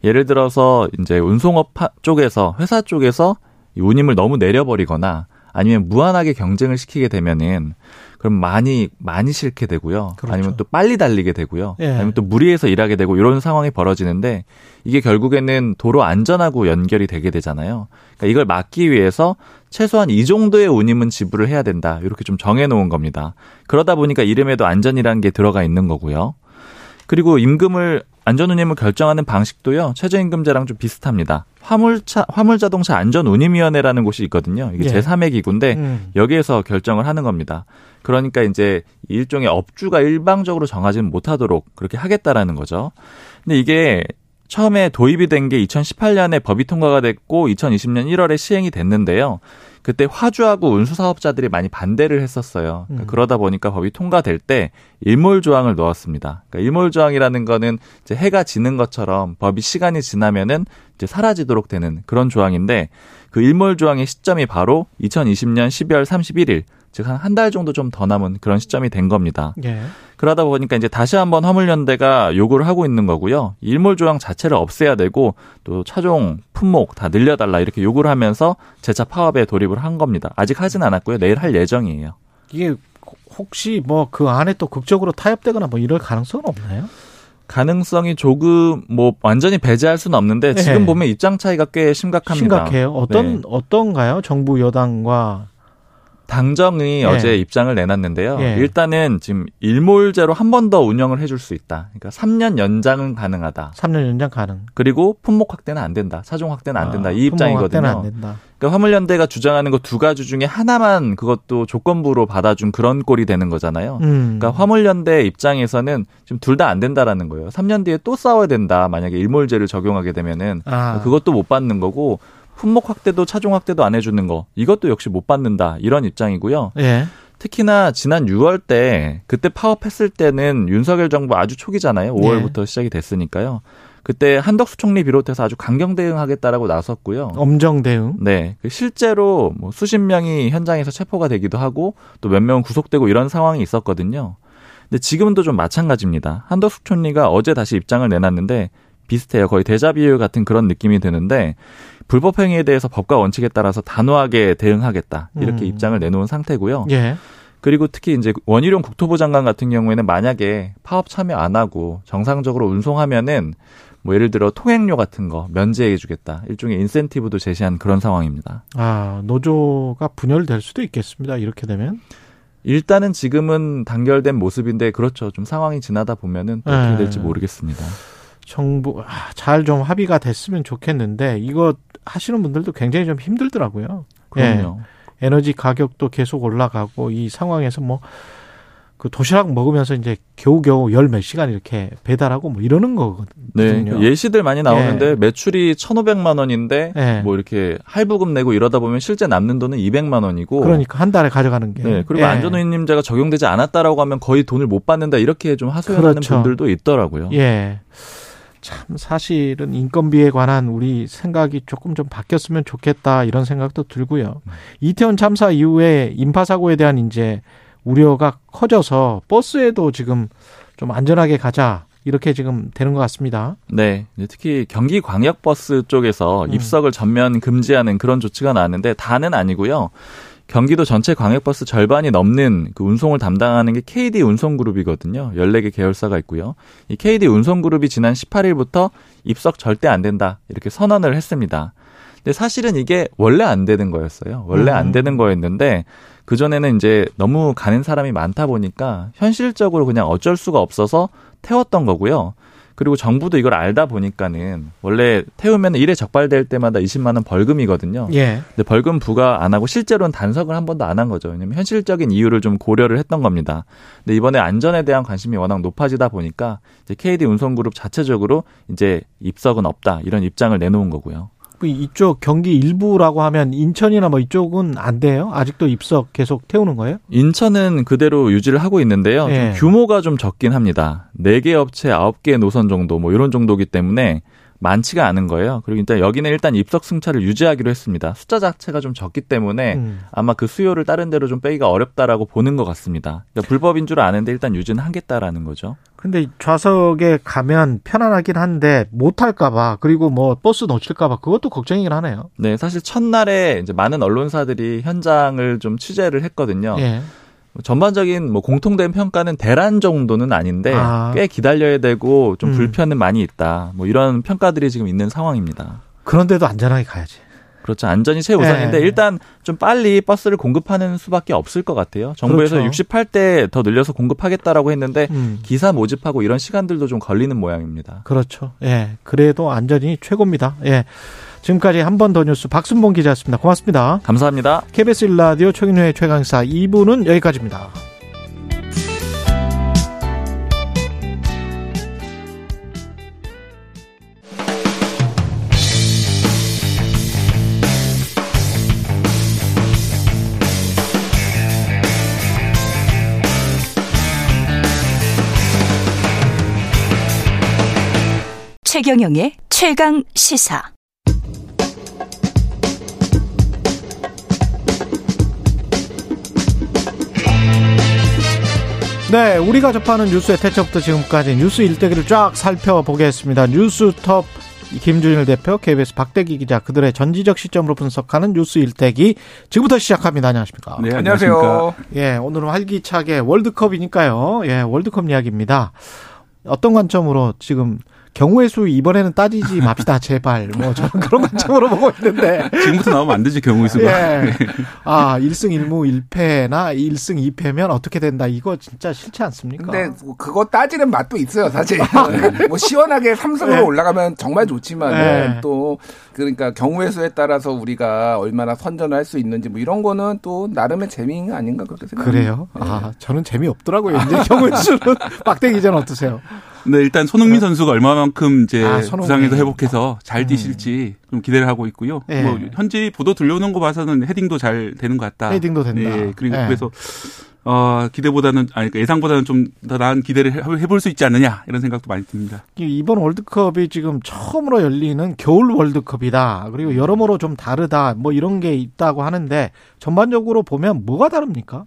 예를 들어서 이제 운송업 파- 쪽에서 회사 쪽에서 이 운임을 너무 내려버리거나 아니면 무한하게 경쟁을 시키게 되면은 그럼 많이 많이 싫게 되고요. 그렇죠. 아니면 또 빨리 달리게 되고요. 예. 아니면 또 무리해서 일하게 되고 이런 상황이 벌어지는데 이게 결국에는 도로 안전하고 연결이 되게 되잖아요. 그러니까 이걸 막기 위해서 최소한 이 정도의 운임은 지불을 해야 된다. 이렇게 좀 정해 놓은 겁니다. 그러다 보니까 이름에도 안전이라는 게 들어가 있는 거고요. 그리고 임금을 안전운임을 결정하는 방식도요. 최저임금제랑 좀 비슷합니다. 화물차 화물자동차 안전운임위원회라는 곳이 있거든요. 이게 예. 제3의 기구인데 음. 여기에서 결정을 하는 겁니다. 그러니까 이제 일종의 업주가 일방적으로 정하지는 못하도록 그렇게 하겠다라는 거죠. 근데 이게 처음에 도입이 된 게 2018년에 법이 통과가 됐고 2020년 1월에 시행이 됐는데요. 그때 화주하고 운수 사업자들이 많이 반대를 했었어요. 그러니까 음. 그러다 보니까 법이 통과될 때 일몰 조항을 넣었습니다. 그러니까 일몰 조항이라는 거는 이제 해가 지는 것처럼 법이 시간이 지나면은 이제 사라지도록 되는 그런 조항인데 그 일몰 조항의 시점이 바로 2020년 12월 31일 즉 한 한 달 정도 좀 더 남은 그런 시점이 된 겁니다. 예, 그러다 보니까 이제 다시 한번 화물연대가 요구를 하고 있는 거고요. 일몰 조항 자체를 없애야 되고 또 차종 품목 다 늘려달라 이렇게 요구를 하면서 재차 파업에 돌입을 한 겁니다. 아직 하진 않았고요. 내일 할 예정이에요. 이게 혹시 뭐 그 안에 또 극적으로 타협되거나 뭐 이럴 가능성은 없나요? 가능성이 조금 뭐 완전히 배제할 수는 없는데 지금 네. 보면 입장 차이가 꽤 심각합니다. 심각해요. 어떤 네. 어떤가요? 정부 여당과 당정이 예. 어제 입장을 내놨는데요. 예. 일단은 지금 일몰제로 한 번 더 운영을 해줄 수 있다. 그러니까 3년 연장은 가능하다. 3년 연장 가능. 그리고 품목 확대는 안 된다. 차종 확대는 안 된다. 아, 이 입장이거든요. 안 된다. 그러니까 화물연대가 주장하는 거 두 가지 중에 하나만 그것도 조건부로 받아준 그런 꼴이 되는 거잖아요. 음. 그러니까 화물연대 입장에서는 지금 둘 다 안 된다라는 거예요. 3년 뒤에 또 싸워야 된다. 만약에 일몰제를 적용하게 되면은 아. 그것도 못 받는 거고 품목 확대도 차종 확대도 안 해주는 거 이것도 역시 못 받는다 이런 입장이고요. 예. 특히나 지난 6월 때 그때 파업했을 때는 윤석열 정부 아주 초기잖아요. 5월부터 시작이 됐으니까요. 그때 한덕수 총리 비롯해서 아주 강경 대응하겠다라고 나섰고요. 엄정 대응. 네, 그 실제로 뭐 수십 명이 현장에서 체포가 되기도 하고 또 몇 명은 구속되고 이런 상황이 있었거든요. 근데 지금도 좀 마찬가지입니다. 한덕수 총리가 어제 다시 입장을 내놨는데 비슷해요. 거의 대자비유 같은 그런 느낌이 드는데 불법 행위에 대해서 법과 원칙에 따라서 단호하게 대응하겠다 이렇게 음. 입장을 내놓은 상태고요. 예. 그리고 특히 이제 원희룡 국토부 장관 같은 경우에는 만약에 파업 참여 안 하고 정상적으로 운송하면은 뭐 예를 들어 통행료 같은 거 면제해 주겠다. 일종의 인센티브도 제시한 그런 상황입니다. 아, 노조가 분열될 수도 있겠습니다. 이렇게 되면. 일단은 지금은 단결된 모습인데 그렇죠. 좀 상황이 지나다 보면은 또 어떻게 네. 될지 모르겠습니다. 정부 아, 잘좀 합의가 됐으면 좋겠는데 이거 하시는 분들도 굉장히 좀 힘들더라고요. 그럼요. 예. 에너지 가격도 계속 올라가고 이 상황에서 뭐 그 도시락 먹으면서 이제 겨우겨우 열 몇 시간 이렇게 배달하고 뭐 이러는 거거든요. 네. 예시들 많이 나오는데 예. 매출이 1,500만 원인데 예. 뭐 이렇게 할부금 내고 이러다 보면 실제 남는 돈은 200만 원이고 그러니까 한 달에 가져가는 게. 네. 그리고 예. 안전운임제가 적용되지 않았다라고 하면 거의 돈을 못 받는다 이렇게 좀 하소연하는 그렇죠. 분들도 있더라고요. 예. 참 사실은 인건비에 관한 우리 생각이 조금 좀 바뀌었으면 좋겠다 이런 생각도 들고요. 음. 이태원 참사 이후에 인파 사고에 대한 이제 우려가 커져서 버스에도 지금 좀 안전하게 가자 이렇게 지금 되는 것 같습니다. 네. 특히 경기 광역버스 쪽에서 음. 입석을 전면 금지하는 그런 조치가 나왔는데 다는 아니고요. 경기도 전체 광역버스 절반이 넘는 그 운송을 담당하는 게 KD 운송그룹이거든요. 14개 계열사가 있고요. 이 KD 운송그룹이 지난 18일부터 입석 절대 안 된다. 이렇게 선언을 했습니다. 근데 사실은 이게 원래 안 되는 거였어요. 원래 음. 안 되는 거였는데 그전에는 이제 너무 가는 사람이 많다 보니까 현실적으로 그냥 어쩔 수가 없어서 태웠던 거고요. 그리고 정부도 이걸 알다 보니까는 원래 태우면 일에 적발될 때마다 20만 원 벌금이거든요. 예. 근데 벌금 부과 안 하고 실제로는 단속을 한 번도 안 한 거죠. 왜냐면 현실적인 이유를 좀 고려를 했던 겁니다. 근데 이번에 안전에 대한 관심이 워낙 높아지다 보니까 이제 KD 운송그룹 자체적으로 이제 입석은 없다 이런 입장을 내놓은 거고요. 그 이쪽 경기 일부라고 하면 인천이나 뭐 이쪽은 안 돼요? 아직도 입석 계속 태우는 거예요? 인천은 그대로 유지를 하고 있는데요. 좀 예. 규모가 좀 적긴 합니다. 4개 업체 9개 노선 정도 뭐 이런 정도기 때문에 많지가 않은 거예요. 그리고 일단 여기는 일단 입석 승차를 유지하기로 했습니다. 숫자 자체가 좀 적기 때문에 음. 아마 그 수요를 다른 데로 좀 빼기가 어렵다라고 보는 것 같습니다. 그러니까 불법인 줄 아는데 일단 유지는 하겠다라는 거죠. 근데 좌석에 가면 편안하긴 한데 못 탈까봐 그리고 뭐 버스 놓칠까봐 그것도 걱정이긴 하네요. 네, 사실 첫날에 이제 많은 언론사들이 현장을 좀 취재를 했거든요. 예. 전반적인 뭐 공통된 평가는 대란 정도는 아닌데 아. 꽤 기다려야 되고 좀 음. 불편은 많이 있다. 뭐 이런 평가들이 지금 있는 상황입니다. 그런데도 안전하게 가야지. 그렇죠. 안전이 최우선인데 네. 일단 좀 빨리 버스를 공급하는 수밖에 없을 것 같아요. 정부에서 그렇죠. 68대 더 늘려서 공급하겠다라고 했는데 음. 기사 모집하고 이런 시간들도 좀 걸리는 모양입니다. 그렇죠. 예. 그래도 안전이 최고입니다. 예. 지금까지 한 번 더 뉴스 박순봉 기자였습니다. 고맙습니다. 감사합니다. KBS 1라디오 최경련의 최강사 2부는 여기까지입니다. 최경영의 최강 시사. 네, 우리가 접하는 뉴스의 태초부터 지금까지 뉴스 일대기를 쫙 살펴보겠습니다. 뉴스톱 김준일 대표, KBS 박대기 기자, 그들의 전지적 시점으로 분석하는 뉴스 일대기 지금부터 시작합니다. 안녕하십니까? 네, 안녕하세요. 예, 오늘은 활기차게 월드컵이니까요. 예, 월드컵 이야기입니다. 어떤 관점으로 지금 경우의 수 이번에는 따지지 맙시다 제발 뭐 저는 그런 관점으로 보고 있는데 지금부터 나오면 안 되지 경우의 수가. 예. 아 1승 1무 1패나 1승 2패면 어떻게 된다 이거 진짜 싫지 않습니까? 근데 그거 따지는 맛도 있어요, 사실. 뭐 시원하게 삼성으로 네. 올라가면 정말 좋지만 네. 또 그러니까 경우의 수에 따라서 우리가 얼마나 선전을 할수 있는지 뭐 이런 거는 또 나름의 재미 아닌가 그렇게 생각합니다. 그래요? 아 저는 재미 없더라고요. 이제 경우의 수는 박대 기자는 어떠세요? 네, 일단 손흥민 선수가 얼마만큼 이제 아. 부상에서 회복해서 잘 음. 뛰실지 좀 기대를 하고 있고요. 예. 뭐 현지 보도 들려오는 거 봐서는 헤딩도 잘 되는 것 같다. 헤딩도 된다. 예, 그리고 예. 그래서 어, 기대보다는 아니 그러니까 예상보다는 좀 더 나은 기대를 해- 해볼 수 있지 않느냐 이런 생각도 많이 듭니다. 이번 월드컵이 지금 처음으로 열리는 겨울 월드컵이다. 그리고 여러모로 좀 다르다. 뭐 이런 게 있다고 하는데 전반적으로 보면 뭐가 다릅니까?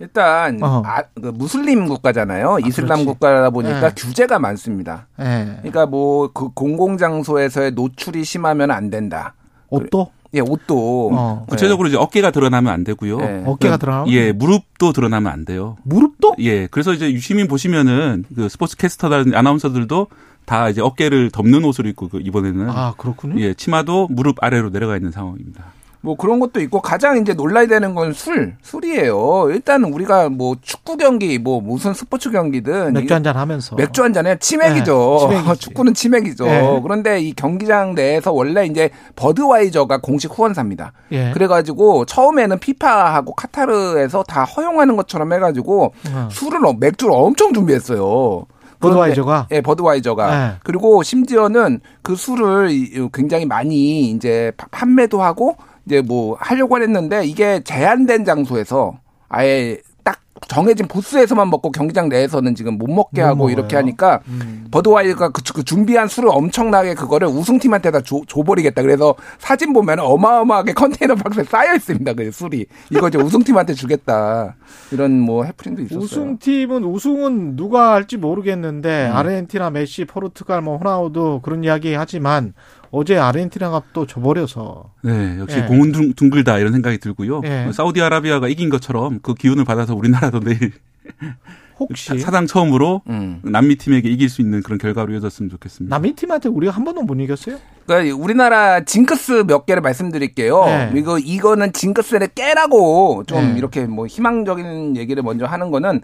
일단 어허. 아, 그 무슬림 국가잖아요. 이슬람 그렇지. 국가다 보니까 네. 규제가 많습니다. 예. 그러니까 뭐 그 공공 장소에서의 노출이 심하면 안 된다. 옷도 예, 옷도 어. 구체적으로 이제 어깨가 드러나면 안 되고요. 네. 어깨가 드러나면 예, 무릎도 드러나면 안 돼요. 무릎도 예, 그래서 이제 유시민 보시면은 그 스포츠 캐스터나 아나운서들도 다 이제 어깨를 덮는 옷을 입고 그 이번에는 아 그렇군요. 예, 치마도 무릎 아래로 내려가 있는 상황입니다. 뭐 그런 것도 있고 가장 이제 놀라야 되는 건 술, 술이에요. 일단 우리가 뭐 축구 경기, 뭐 무슨 스포츠 경기든 맥주 이- 한잔 하면서 맥주 한 잔에 치맥이죠. 네. 축구는 치맥이죠. 네. 그런데 이 경기장 내에서 원래 이제 버드와이저가 공식 후원사입니다. 예. 그래가지고 처음에는 피파하고 카타르에서 다 허용하는 것처럼 해가지고 어. 술을 어- 맥주를 엄청 준비했어요. 버드와이저가? 예, 버드와이저가. 네. 그리고 심지어는 그 술을 이- 굉장히 많이 이제 파- 판매도 하고 이제 뭐 하려고 했는데 이게 제한된 장소에서 아예 딱 정해진 부스에서만 먹고 경기장 내에서는 지금 못 먹게 못 하고 먹어요. 이렇게 하니까 음. 버드와이저가 그, 그 준비한 술을 엄청나게 그거를 우승팀한테 다 줘, 줘버리겠다. 그래서 사진 보면 어마어마하게 컨테이너 박스에 쌓여 있습니다. 그 술이 이거 이제 우승팀한테 주겠다. 이런 뭐 해프닝도 있었어요. 우승팀은 우승은 누가 할지 모르겠는데 음. 아르헨티나, 메시, 포르투갈, 뭐 호나우도 그런 이야기 하지만 어제 아르헨티나가 또 져버려서 네, 역시 예. 공은 둥- 둥글다 이런 생각이 들고요. 예. 사우디아라비아가 이긴 것처럼 그 기운을 받아서 우리나라도 내일 혹시 사상 처음으로 음. 남미 팀에게 이길 수 있는 그런 결과로 이어졌으면 좋겠습니다. 남미 팀한테 우리가 한 번도 못 이겼어요? 그러니까 우리나라 징크스 몇 개를 말씀드릴게요. 네. 이거 이거는 징크스를 깨라고 좀 네. 이렇게 뭐 희망적인 얘기를 먼저 하는 거는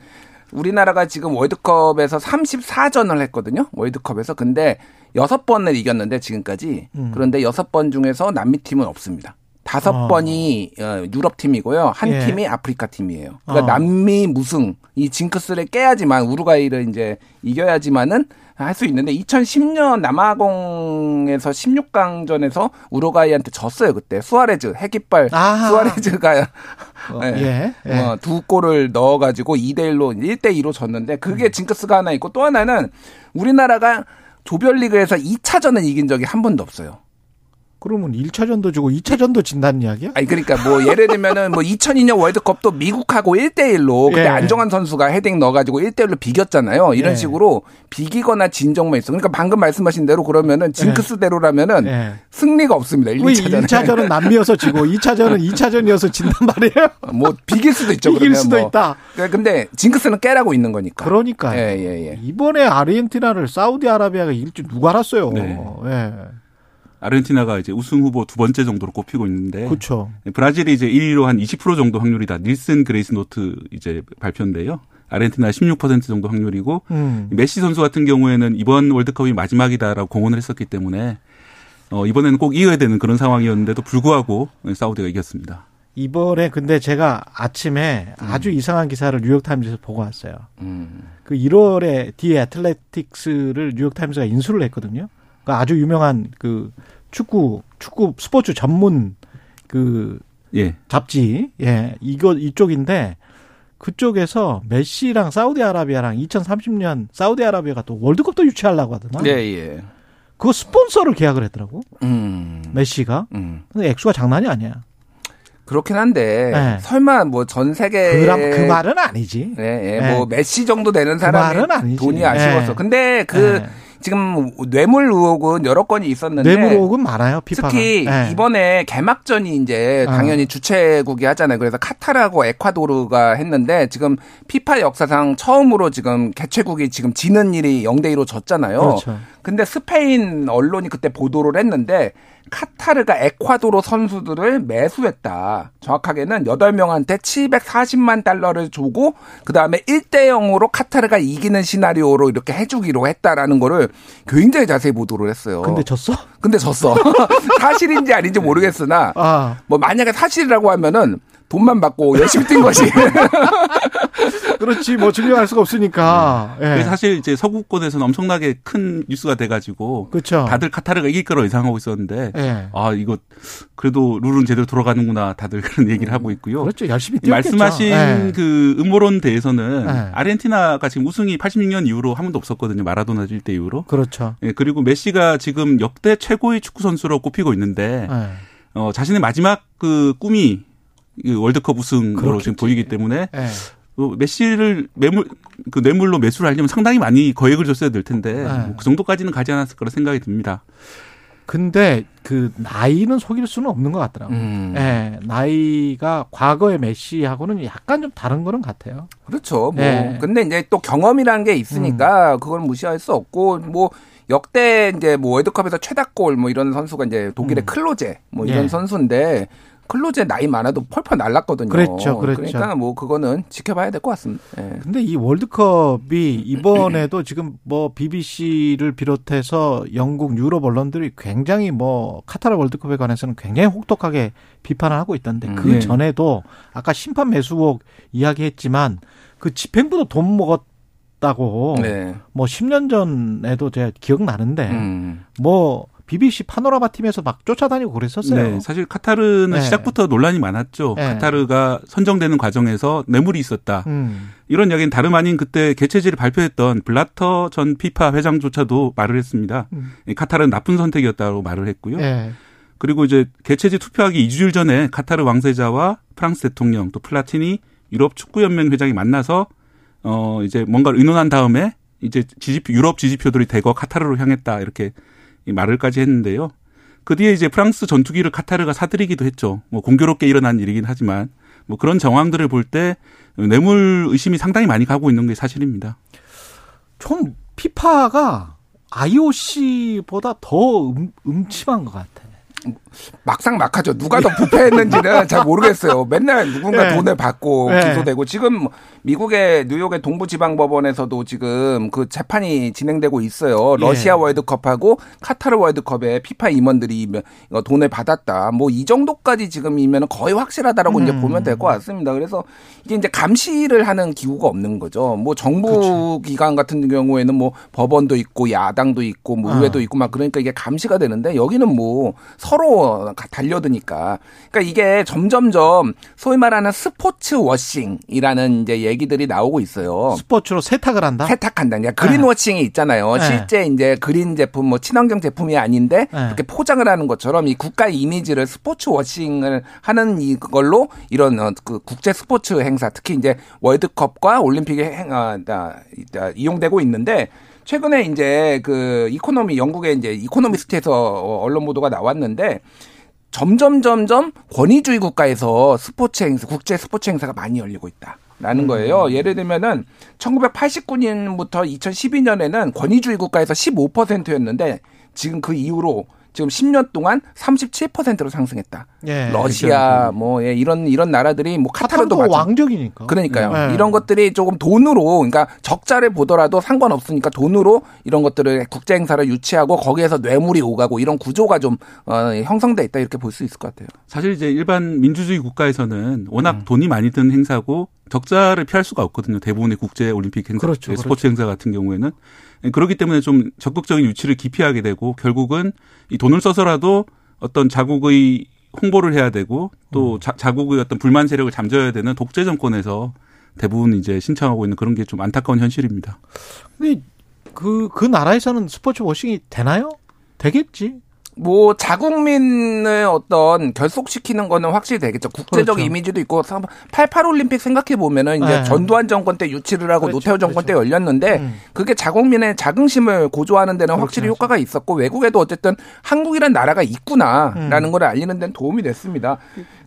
우리나라가 지금 월드컵에서 34전을 했거든요. 월드컵에서 근데 여섯 번을 이겼는데 지금까지 음. 그런데 여섯 번 중에서 남미 팀은 없습니다. 다섯 어. 번이 어, 유럽 팀이고요. 한 예. 팀이 아프리카 팀이에요. 그러니까 어. 남미 무승 이 징크스를 깨야지만 우루과이를 이제 이겨야지만은 할 수 있는데 2010년 남아공에서 16강전에서 우루과이한테 졌어요 그때 수아레즈 핵이빨 아하. 수아레즈가 어, 예. 예. 예. 어, 두 골을 넣어가지고 2대 1로 1대 2로 졌는데 그게 음. 징크스가 하나 있고 또 하나는 우리나라가 조별리그에서 2차전을 이긴 적이 한 번도 없어요. 그러면 1차전도 주고 2차전도 진다는 이야기야? 아니 그러니까 뭐 예를 들면은 뭐 2002년 월드컵도 미국하고 1대 1로 그때 예. 안정환 선수가 헤딩 넣어 가지고 1대 1로 비겼잖아요. 이런 예. 식으로 비기거나 진 적만 있어. 그러니까 방금 말씀하신 대로 그러면은 징크스대로라면은 예. 승리가 없습니다. 1, 왜 2차전에. 1차전은 남미여서 지고 2차전은 2차전이어서 진단 말이에요? 뭐 비길 수도 있죠. 그러면 수도 뭐. 있다. 그러니까 근데 징크스는 깨라고 있는 거니까. 그러니까요. 예, 예, 예. 이번에 아르헨티나를 사우디아라비아가 이길 줄 누가 알았어요. 네. 예. 아르헨티나가 이제 우승 후보 두 번째 정도로 꼽히고 있는데 그렇죠. 브라질이 이제 1위로 한 20% 정도 확률이다. Nielsen Gracenote 이제 발표인데요. 아르헨티나 16% 정도 확률이고 음. 메시 선수 같은 경우에는 이번 월드컵이 마지막이다라고 공언을 했었기 때문에 어, 이번에는 꼭 이겨야 되는 그런 상황이었는데도 불구하고 사우디가 이겼습니다. 이번에 근데 제가 아침에 아주 이상한 기사를 뉴욕타임즈에서 보고 왔어요. 음. 그 1월에 The Athletics를 뉴욕타임즈가 인수를 했거든요. 그 아주 유명한 그 축구 축구 스포츠 전문 그 예. 잡지 예 이거 이쪽인데 그쪽에서 메시랑 사우디아라비아랑 2030년 사우디아라비아가 또 월드컵도 유치하려고 하잖아. 예, 예. 그 스폰서를 계약을 했더라고. 음. 메시가. 음. 근데 액수가 장난이 아니야. 그렇긴 한데 네. 설마 뭐 전 세계 그, 그 말은 아니지. 예, 예. 네. 뭐 메시 정도 되는 그 사람이 아니지. 돈이 아쉬워서. 네. 근데 그 네. 지금 뇌물 의혹은 여러 건이 있었는데 뇌물 의혹은 많아요. 피파가. 특히 네. 이번에 개막전이 이제 아. 당연히 주최국이 하잖아요. 그래서 카타르하고 에콰도르가 했는데 지금 피파 역사상 처음으로 지금 개최국이 지금 지는 일이 0대 2로 졌잖아요. 그렇죠. 근데 스페인 언론이 그때 보도를 했는데 카타르가 에콰도르 선수들을 매수했다. 정확하게는 8명한테 740만 달러를 주고 그다음에 1대 0으로 카타르가 이기는 시나리오로 이렇게 해 주기로 했다라는 거를 굉장히 자세히 보도를 했어요. 근데 졌어? 근데 졌어. 사실인지 아닌지 모르겠으나 아. 뭐 만약에 사실이라고 하면은 돈만 받고 열심히 뛴 것이 그렇지. 뭐 증명할 수가 없으니까. 예. 그래서 사실 이제 서구권에서는 엄청나게 큰 뉴스가 돼가지고 그렇죠. 다들 카타르가 이길 거로 예상하고 있었는데 예. 아 이거 그래도 룰은 제대로 돌아가는구나 다들 그런 얘기를 하고 있고요. 그렇죠. 열심히 뛰었겠죠. 말씀하신 예. 그 음모론 대에서는 예. 아르헨티나가 지금 우승이 86년 이후로 한 번도 없었거든요. 마라도나 질 때 이후로. 그렇죠. 예, 그리고 메시가 지금 역대 최고의 축구 선수로 꼽히고 있는데 예. 어, 자신의 마지막 그 꿈이 이 월드컵 우승으로 그렇겠지. 지금 보이기 때문에 예. 어, 메시를 매물 그 뇌물로 매수를 하려면 상당히 많이 거액을 줬어야 될 텐데 네. 뭐 그 정도까지는 가지 않았을 거라 생각이 듭니다. 근데 그 나이는 속일 수는 없는 것 같더라고요. 음. 예, 나이가 과거의 메시하고는 약간 좀 다른 거는 같아요. 그렇죠. 뭐 예. 근데 이제 또 경험이라는 게 있으니까 그걸 무시할 수 없고 뭐 역대 이제 뭐 월드컵에서 최다골 뭐 이런 선수가 이제 독일의 음. 클로제 뭐 이런 예. 선수인데 클로제 나이 많아도 펄펄 날랐거든요. 그랬죠, 그랬죠. 러니까 뭐 그거는 지켜봐야 될 것 같습니다. 예. 근데 이 월드컵이 이번에도 지금 뭐 BBC를 비롯해서 영국 유럽 언론들이 굉장히 뭐 카타르 월드컵에 관해서는 굉장히 혹독하게 비판을 하고 있던데 음. 그 예. 전에도 아까 심판 매수국 이야기했지만 그 집행부도 돈 먹었 다고 네. 뭐 10년 전에도 제가 기억나는데 음. 뭐 BBC 파노라마 팀에서 막 쫓아다니고 그랬었어요. 네, 사실 카타르는 네. 시작부터 논란이 많았죠. 네. 카타르가 선정되는 과정에서 뇌물이 있었다. 음. 이런 이야기는 다름 아닌 그때 개최지를 발표했던 블라터 전 피파 회장조차도 말을 했습니다. 음. 이 카타르는 나쁜 선택이었다고 말을 했고요. 예. 그리고 이제 개최지 투표하기 2주일 전에 카타르 왕세자와 프랑스 대통령 또 플라티니 유럽 축구 연맹 회장이 만나서 어 이제 뭔가를 의논한 다음에 이제 지지표 유럽 지지표들이 대거 카타르로 향했다 이렇게 이 말을까지 했는데요. 그 뒤에 이제 프랑스 전투기를 카타르가 사들이기도 했죠. 뭐 공교롭게 일어난 일이긴 하지만 뭐 그런 정황들을 볼 때 뇌물 의심이 상당히 많이 가고 있는 게 사실입니다. 좀 피파가 IOC보다 더 음, 음침한 것 같아. 막상 막하죠. 누가 더 부패했는지는 잘 모르겠어요. 맨날 누군가 네. 돈을 받고 네. 기소되고 지금 미국의 뉴욕의 동부지방법원에서도 지금 그 재판이 진행되고 있어요. 예. 러시아 월드컵하고 카타르 월드컵에 피파 임원들이 돈을 받았다. 뭐 이 정도까지 지금이면 거의 확실하다라고 이제 음. 보면 될 것 같습니다. 그래서 이게 이제 감시를 하는 기구가 없는 거죠. 뭐 정부 기관 같은 경우에는 뭐 법원도 있고 야당도 있고 뭐 아. 의회도 있고 막 그러니까 이게 감시가 되는데 여기는 뭐 서로 가- 달려드니까. 그러니까 이게 점점점 소위 말하는 sports washing이라는 이제 얘기들이 나오고 있어요. 스포츠로 세탁을 한다. 세탁한다. 그냥 greenwashing이 있잖아요. 네. 실제 이제 green 제품, 뭐 친환경 제품이 아닌데 네. 이렇게 포장을 하는 것처럼 이 국가의 이미지를 sports washing을 하는 이걸로 이런 어, 그 국제 스포츠 행사, 특히 이제 월드컵과 올림픽에 행, 아, 아, 아, 이용되고 있는데 최근에 이제 그 이코노미 영국의 이제 이코노미스트에서 어, 언론 보도가 나왔는데 점점 점점 권위주의 국가에서 스포츠 행사, 국제 스포츠 행사가 많이 열리고 있다. 라는 거예요. 예를 들면은 1989년부터 2012년에는 권위주의 국가에서 15%였는데 지금 그 이후로 지금 10년 동안 37%로 상승했다. 예. 러시아 뭐 예, 이런 이런 나라들이 뭐 카타르도 마찬 왕적이니까. 그러니까요. 네. 이런 것들이 조금 돈으로 그러니까 적자를 보더라도 상관없으니까 돈으로 이런 것들을 국제 행사를 유치하고 거기에서 뇌물이 오가고 이런 구조가 좀 어, 형성돼 있다 이렇게 볼 수 있을 것 같아요. 사실 이제 일반 민주주의 국가에서는 워낙 음. 돈이 많이 드는 행사고 적자를 피할 수가 없거든요. 대부분의 국제 올림픽 행사, 그렇죠, 스포츠 행사 같은 경우에는 예, 그렇기 때문에 좀 적극적인 유치를 기피하게 되고 결국은 이 돈을 써서라도 어떤 자국의 홍보를 해야 되고 또 음. 자, 자국의 어떤 불만 세력을 잠재워야 되는 독재 정권에서 대부분 이제 신청하고 있는 그런 게 좀 안타까운 현실입니다. 근데 그, 그 나라에서는 sports washing이 되나요? 되겠지. 뭐 자국민을 어떤 결속시키는 거는 확실히 되겠죠. 국제적 그렇죠. 이미지도 있고 88 올림픽 생각해 보면은 이제 네. 전두환 정권 때 유치를 하고 그렇죠, 노태우 정권 때 그렇죠. 열렸는데 음. 그게 자국민의 자긍심을 고조하는 데는 그렇긴 확실히 하죠. 효과가 있었고 외국에도 어쨌든 한국이라는 나라가 있구나라는 음. 걸 알리는 데는 도움이 됐습니다.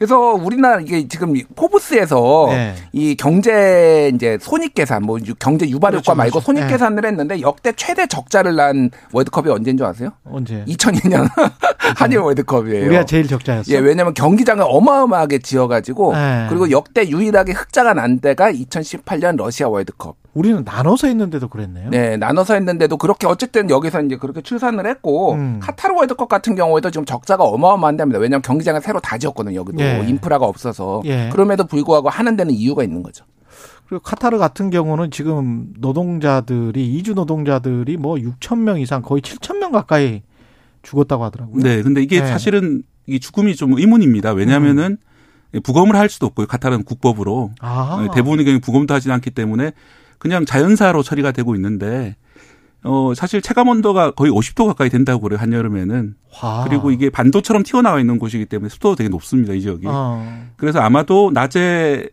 그래서 우리나라 이게 지금 이 포브스에서 네. 이 경제 이제 손익 계산 뭐 유- 경제 유발 효과 그렇죠, 말고 그렇죠. 손익 네. 계산을 했는데 역대 최대 적자를 난 월드컵이 언제인 줄 아세요? 언제? 2002년 한일 월드컵이에요. 우리가 제일 적자였어. 예, 왜냐면 경기장을 어마어마하게 지어가지고 네. 그리고 역대 유일하게 흑자가 난 때가 2018년 러시아 월드컵. 우리는 나눠서 했는데도 그랬네요. 네, 나눠서 했는데도 그렇게 어쨌든 여기서 이제 그렇게 출산을 했고 음. 카타르 월드컵 같은 경우에도 지금 적자가 어마어마한답니다. 왜냐하면 경기장을 새로 다 지었거든요. 여기도 예. 인프라가 없어서 예. 그럼에도 불구하고 하는 데는 이유가 있는 거죠. 그리고 카타르 같은 경우는 지금 노동자들이 이주 노동자들이 뭐 6천 명 이상 거의 7천 명 가까이 죽었다고 하더라고요. 네, 근데 이게 네. 사실은 이 죽음이 좀 의문입니다. 왜냐하면은 부검을 할 수도 없고요. 카타르는 국법으로 아. 네, 대부분의 경우 부검도 하지 않기 때문에 그냥 자연사로 처리가 되고 있는데 어 사실 체감 온도가 거의 50도 가까이 된다고 그래요 한여름에는 와. 그리고 이게 반도처럼 튀어나와 있는 곳이기 때문에 습도가 되게 높습니다 이 지역이 어. 그래서 아마도 낮에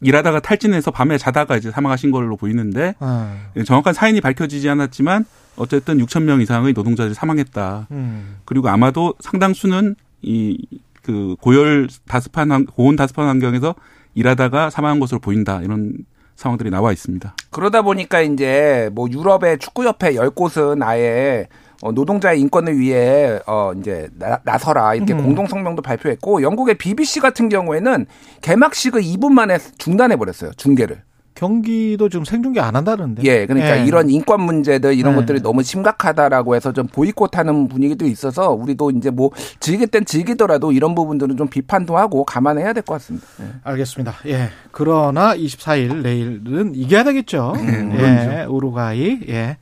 일하다가 탈진해서 밤에 자다가 이제 사망하신 걸로 보이는데 어. 정확한 사인이 밝혀지지 않았지만 어쨌든 6천 명 이상의 노동자들이 사망했다. 음. 그리고 아마도 상당수는 이 그 고열 다습한 환- 고온 다습한 환경에서 일하다가 사망한 것으로 보인다 이런 상황들이 나와 있습니다. 그러다 보니까 이제 뭐 유럽의 축구협회 열 곳은 아예 어, 노동자의 인권을 위해 어 이제 나, 나서라 이렇게 음. 공동 성명도 발표했고 영국의 BBC 같은 경우에는 개막식을 2분 만에 중단해 버렸어요 중계를. 경기도 지금 생중계 안 한다는데. 예, 그러니까 예. 이런 인권 문제들 이런 네. 것들이 너무 심각하다라고 해서 좀 보이콧하는 분위기도 있어서 우리도 이제 뭐 즐길 땐 즐기더라도 이런 부분들은 좀 비판도 하고 감안해야 될 것 같습니다. 예. 알겠습니다. 예. 그러나 24일 내일은 이겨야 되겠죠. 음, 예. 우루과이. 예.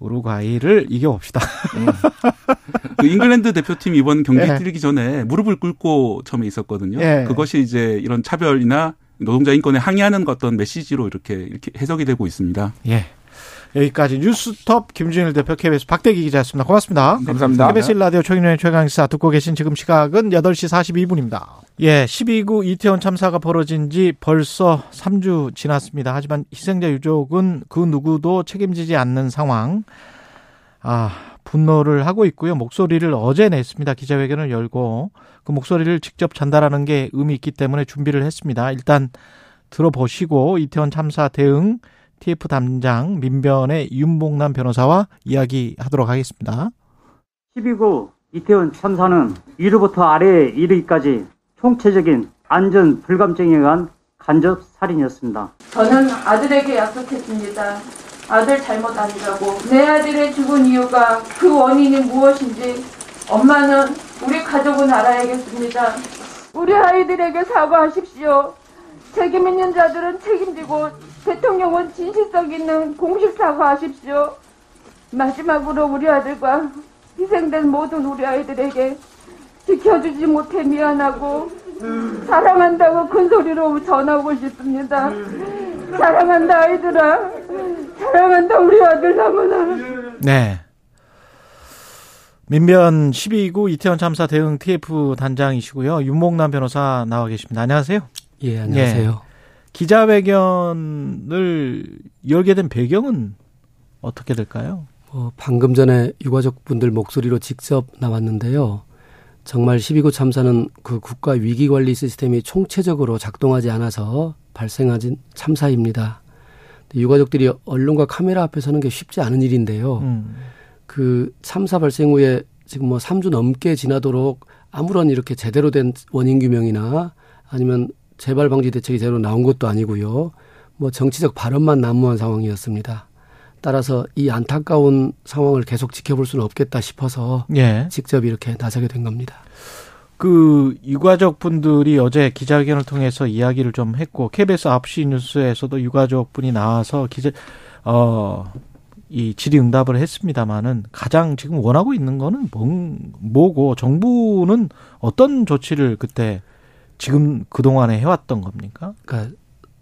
우루과이를 이겨봅시다. 그 잉글랜드 대표팀 이번 경기 예. 뛰기 전에 무릎을 꿇고 처음에 있었거든요. 예. 그것이 이제 이런 차별이나 노동자 인권에 항의하는 어떤 메시지로 이렇게 이렇게 해석이 되고 있습니다. 예. 여기까지 뉴스톱 김준일 대표 KBS 박대기 기자였습니다. 고맙습니다. 감사합니다. KBS 라디오 최경련의 최강시사 듣고 계신 지금 시각은 8시 42분입니다. 예, 12구 이태원 참사가 벌어진 지 벌써 3주 지났습니다. 하지만 희생자 유족은 그 누구도 책임지지 않는 상황. 아, 분노를 하고 있고요. 목소리를 어제 냈습니다. 기자회견을 열고 그 목소리를 직접 전달하는 게 의미 있기 때문에 준비를 했습니다. 일단 들어보시고 이태원 참사 대응 TF 담장 민변의 윤봉남 변호사와 이야기하도록 하겠습니다. 12구 이태원 참사는 위로부터 아래에 이르기까지 총체적인 안전 불감증에 의한 간접 살인이었습니다. 저는 아들에게 약속했습니다. 아들 잘못 아니라고. 내 아들의 죽은 이유가 그 원인이 무엇인지 엄마는 우리 가족은 알아야겠습니다. 우리 아이들에게 사과하십시오. 책임 있는 자들은 책임지고 대통령은 진실성 있는 공식 사과하십시오. 마지막으로 우리 아들과 희생된 모든 우리 아이들에게 지켜주지 못해 미안하고 사랑한다고 큰 소리로 전하고 싶습니다. 사랑한다 아이들아. 사랑한다 우리 아들 너무나. 네. 민변 12구 이태원 참사 대응 TF 단장이시고요. 윤목남 변호사 나와 계십니다. 안녕하세요. 예, 안녕하세요. 기자회견을 열게 된 배경은 어떻게 될까요? 어, 방금 전에 유가족분들 목소리로 직접 나왔는데요. 정말 12구 참사는 그 국가 위기 관리 시스템이 총체적으로 작동하지 않아서 발생한 참사입니다. 유가족들이 언론과 카메라 앞에 서는 게 쉽지 않은 일인데요. 음. 그 참사 발생 후에 지금 뭐 3주 넘게 지나도록 아무런 이렇게 제대로 된 원인 규명이나 아니면 재발 방지 대책이 제대로 나온 것도 아니고요. 뭐 정치적 발언만 난무한 상황이었습니다. 따라서 이 안타까운 상황을 계속 지켜볼 수는 없겠다 싶어서 예. 직접 이렇게 나서게 된 겁니다. 그 유가족 분들이 어제 기자회견을 통해서 이야기를 좀 했고 KBS 9시 뉴스에서도 유가족 분이 나와서 기자 어 이 질의응답을 했습니다마는 가장 지금 원하고 있는 거는 뭔, 뭐고 정부는 어떤 조치를 그때 지금 그 동안에 해왔던 겁니까? 그러니까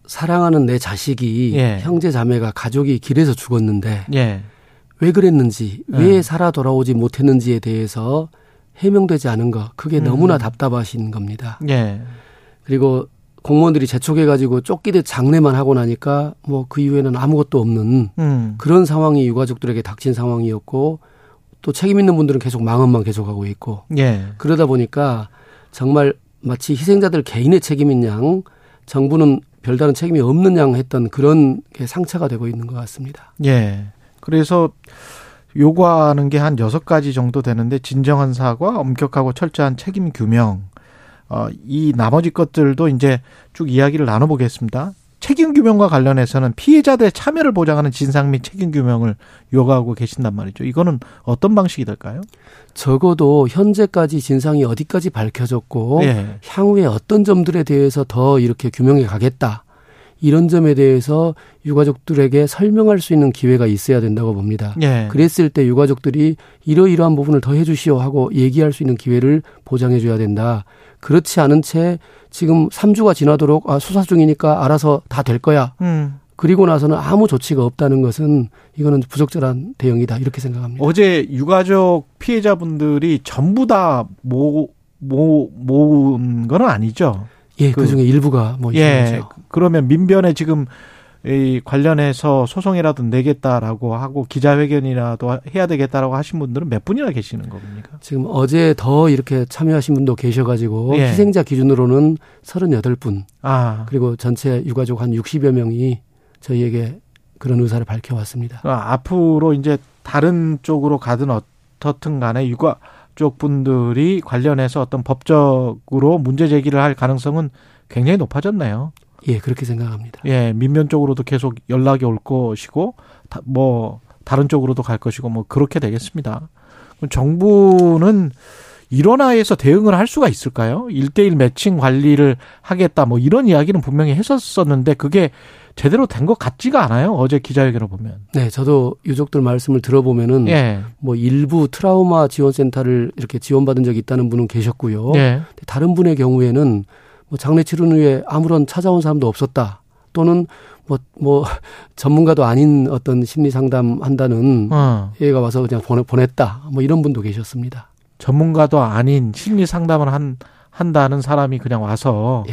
사랑하는 내 자식이 예. 형제 자매가 가족이 길에서 죽었는데 예. 왜 그랬는지 예. 왜 살아 돌아오지 못했는지에 대해서 해명되지 않은 거 그게 음. 너무나 답답하신 겁니다. 예. 그리고 공무원들이 재촉해 가지고 쫓기듯 장례만 하고 나니까 뭐 그 이후에는 아무것도 없는 음. 그런 상황이 유가족들에게 닥친 상황이었고 또 책임 있는 분들은 계속 망언만 계속하고 있고 예. 그러다 보니까 정말 마치 희생자들 개인의 책임인 양 정부는 별다른 책임이 없는 양 했던 그런 게 상처가 되고 있는 것 같습니다. 예. 그래서 요구하는 게 한 여섯 가지 정도 되는데 진정한 사과, 엄격하고 철저한 책임 규명. 어, 이 나머지 것들도 이제 쭉 이야기를 나눠보겠습니다. 책임 규명과 관련해서는 피해자들의 참여를 보장하는 진상 및 책임 규명을 요구하고 계신단 말이죠. 이거는 어떤 방식이 될까요? 적어도 현재까지 진상이 어디까지 밝혀졌고 예. 향후에 어떤 점들에 대해서 더 이렇게 규명해 가겠다. 이런 점에 대해서 유가족들에게 설명할 수 있는 기회가 있어야 된다고 봅니다. 예. 그랬을 때 유가족들이 이러이러한 부분을 더 해주시오 하고 얘기할 수 있는 기회를 보장해 줘야 된다. 그렇지 않은 채 지금 3주가 지나도록 아, 수사 중이니까 알아서 다 될 거야. 음. 그리고 나서는 아무 조치가 없다는 것은 이거는 부적절한 대응이다. 이렇게 생각합니다. 어제 유가족 피해자분들이 전부 다 모, 모, 모은 건 아니죠. 예, 그, 중에 일부가 뭐 예, 있죠. 그러면 민변에 지금 이 관련해서 소송이라도 내겠다라고 하고 기자회견이라도 해야 되겠다라고 하신 분들은 몇 분이나 계시는 겁니까? 지금 어제 더 이렇게 참여하신 분도 계셔가지고 예. 희생자 기준으로는 38분. 아. 그리고 전체 유가족 한 60여 명이 저희에게 그런 의사를 밝혀왔습니다. 그러니까 앞으로 이제 다른 쪽으로 가든 어떻든 간에 유가 쪽 분들이 관련해서 어떤 법적으로 문제 제기를 할 가능성은 굉장히 높아졌네요. 예, 그렇게 생각합니다. 예, 민변 쪽으로도 계속 연락이 올 것이고, 다, 뭐, 다른 쪽으로도 갈 것이고, 뭐, 그렇게 되겠습니다. 그럼 정부는 일원화해서 대응을 할 수가 있을까요? 일대일 매칭 관리를 하겠다, 뭐, 이런 이야기는 분명히 했었었는데, 그게 제대로 된 것 같지가 않아요. 어제 기자회견을 보면. 네, 저도 유족들 말씀을 들어보면은 예. 뭐 일부 트라우마 지원센터를 이렇게 지원받은 적이 있다는 분은 계셨고요. 예. 다른 분의 경우에는 뭐 장례 치른 후에 아무런 찾아온 사람도 없었다. 또는 뭐, 뭐, 전문가도 아닌 어떤 심리 상담 한다는 어. 얘가 와서 그냥 보내, 보냈다. 뭐 이런 분도 계셨습니다. 전문가도 아닌 심리 상담을 한, 한다는 사람이 그냥 와서.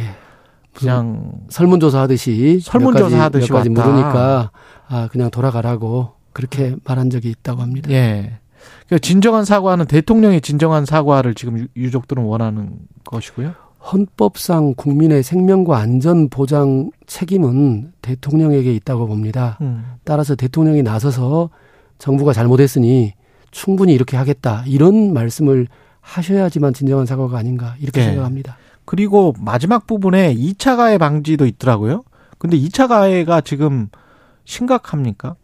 그냥. 설문조사 하듯이. 설문조사 하듯이 몇 가지 왔다. 물으니까 아, 그냥 돌아가라고 그렇게 말한 적이 있다고 합니다. 예. 그러니까 진정한 사과는 대통령의 진정한 사과를 지금 유- 유족들은 원하는 것이고요. 헌법상 국민의 생명과 안전 보장 책임은 대통령에게 있다고 봅니다. 음. 따라서 대통령이 나서서 정부가 잘못했으니 충분히 이렇게 하겠다. 이런 말씀을 하셔야지만 진정한 사과가 아닌가 이렇게 네. 생각합니다. 그리고 마지막 부분에 2차 가해 방지도 있더라고요. 근데 2차 가해가 지금 심각합니까?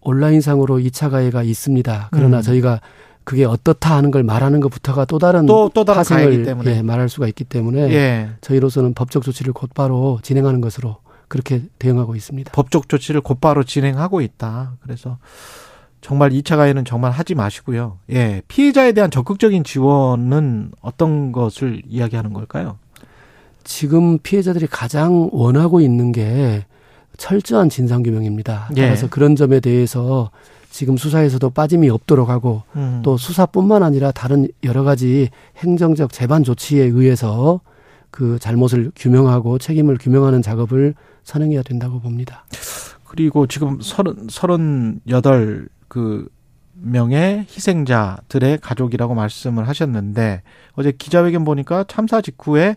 온라인상으로 2차 가해가 있습니다. 그러나 음. 저희가 그게 어떻다 하는 걸 말하는 것부터가 또 다른 또- 또 다른 파생을 때문에. 예, 말할 수가 있기 때문에 예. 저희로서는 법적 조치를 곧바로 진행하는 것으로 그렇게 대응하고 있습니다. 법적 조치를 곧바로 진행하고 있다. 그래서 정말 2차 가해는 정말 하지 마시고요. 예. 피해자에 대한 적극적인 지원은 어떤 것을 이야기하는 걸까요? 지금 피해자들이 가장 원하고 있는 게 철저한 진상규명입니다. 예. 따라서 그런 점에 대해서 지금 수사에서도 빠짐이 없도록 하고 음. 또 수사뿐만 아니라 다른 여러 가지 행정적 재반 조치에 의해서 그 잘못을 규명하고 책임을 규명하는 작업을 선행해야 된다고 봅니다. 그리고 지금 서른 서른 여덟 그 명의 희생자들의 가족이라고 말씀을 하셨는데 어제 기자회견 보니까 참사 직후에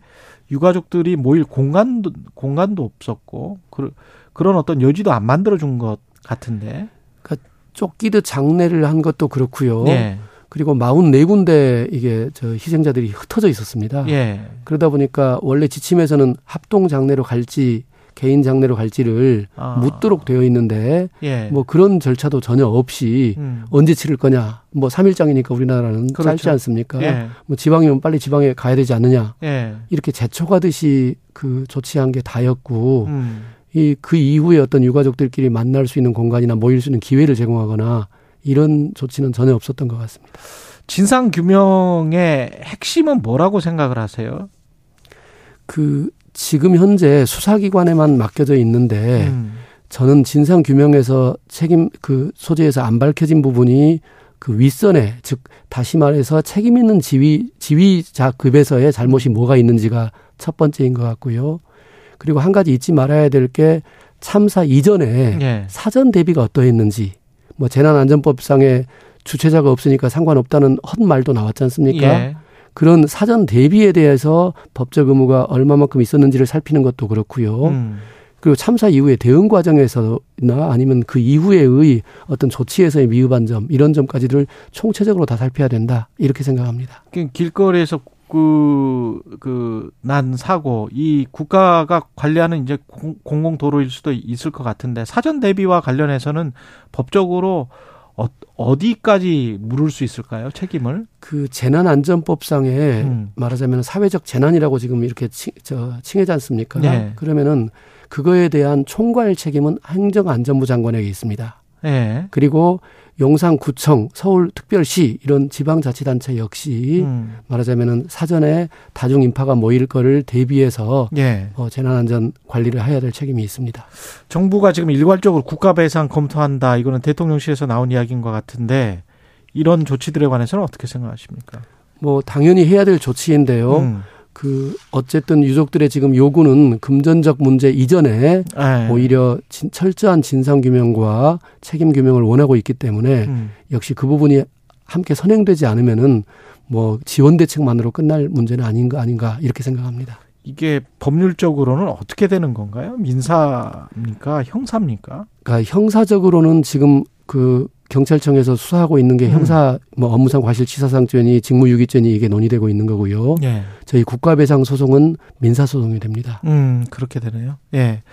유가족들이 모일 공간도 공간도 없었고 그, 그런 어떤 여지도 안 만들어 준 것 같은데. 그러니까 쫓기듯 장례를 한 것도 그렇고요. 네. 그리고 44군데 이게 저 희생자들이 흩어져 있었습니다. 예. 그러다 보니까 원래 지침에서는 합동 장례로 갈지 개인 장례로 갈지를 아. 묻도록 되어 있는데 예. 뭐 그런 절차도 전혀 없이 음. 언제 치를 거냐 뭐 3일장이니까 우리나라는 그렇죠. 짧지 않습니까? 예. 뭐 지방이면 빨리 지방에 가야 되지 않느냐 예. 이렇게 재촉하듯이 그 조치한 게 다였고 음. 이그 이후에 어떤 유가족들끼리 만날 수 있는 공간이나 모일 수 있는 기회를 제공하거나 이런 조치는 전혀 없었던 것 같습니다. 진상 규명의 핵심은 뭐라고 생각을 하세요? 그 지금 현재 수사기관에만 맡겨져 있는데 음. 저는 진상 규명에서 책임 그 소재에서 안 밝혀진 부분이 그 윗선에 즉 다시 말해서 책임 있는 지휘 지휘자 급에서의 잘못이 뭐가 있는지가 첫 번째인 것 같고요. 그리고 한 가지 잊지 말아야 될 게 참사 이전에 예. 사전 대비가 어떠했는지 뭐 재난안전법상에 주최자가 없으니까 상관없다는 헛말도 나왔지 않습니까? 예. 그런 사전 대비에 대해서 법적 의무가 얼마만큼 있었는지를 살피는 것도 그렇고요. 음. 그리고 참사 이후에 대응 과정에서나 아니면 그 이후에의 어떤 조치에서의 미흡한 점 이런 점까지를 총체적으로 다 살펴야 된다 이렇게 생각합니다. 그 길거리에서 그, 그, 난 사고, 이 국가가 관리하는 이제 공, 공공도로일 수도 있을 것 같은데, 사전 대비와 관련해서는 법적으로 어, 어디까지 물을 수 있을까요? 책임을? 그 재난안전법상에 음. 말하자면 사회적 재난이라고 지금 이렇게 칭, 저, 칭하지 않습니까? 네. 그러면은 그거에 대한 총괄 책임은 행정안전부 장관에게 있습니다. 예. 그리고 용산구청, 서울특별시 이런 지방자치단체 역시 음. 말하자면은 사전에 다중 인파가 모일 거를 대비해서 예. 어, 재난안전 관리를 해야 될 책임이 있습니다. 정부가 지금 일괄적으로 국가 배상 검토한다. 이거는 대통령실에서 나온 이야기인 것 같은데, 이런 조치들에 관해서는 어떻게 생각하십니까? 뭐 당연히 해야 될 조치인데요. 음. 그 어쨌든 유족들의 지금 요구는 금전적 문제 이전에 예. 오히려 진, 철저한 진상 규명과 책임 규명을 원하고 있기 때문에 음. 역시 그 부분이 함께 선행되지 않으면은 뭐 지원 대책만으로 끝날 문제는 아닌가 아닌가 이렇게 생각합니다. 이게 법률적으로는 어떻게 되는 건가요? 민사입니까? 형사입니까? 그러니까 형사적으로는 지금 그 경찰청에서 수사하고 있는 게 음. 형사 뭐 업무상 과실치사상죄니 직무유기죄니 이게 논의되고 있는 거고요. 예. 저희 국가배상 소송은 민사 소송이 됩니다. 음, 그렇게 되네요. 예.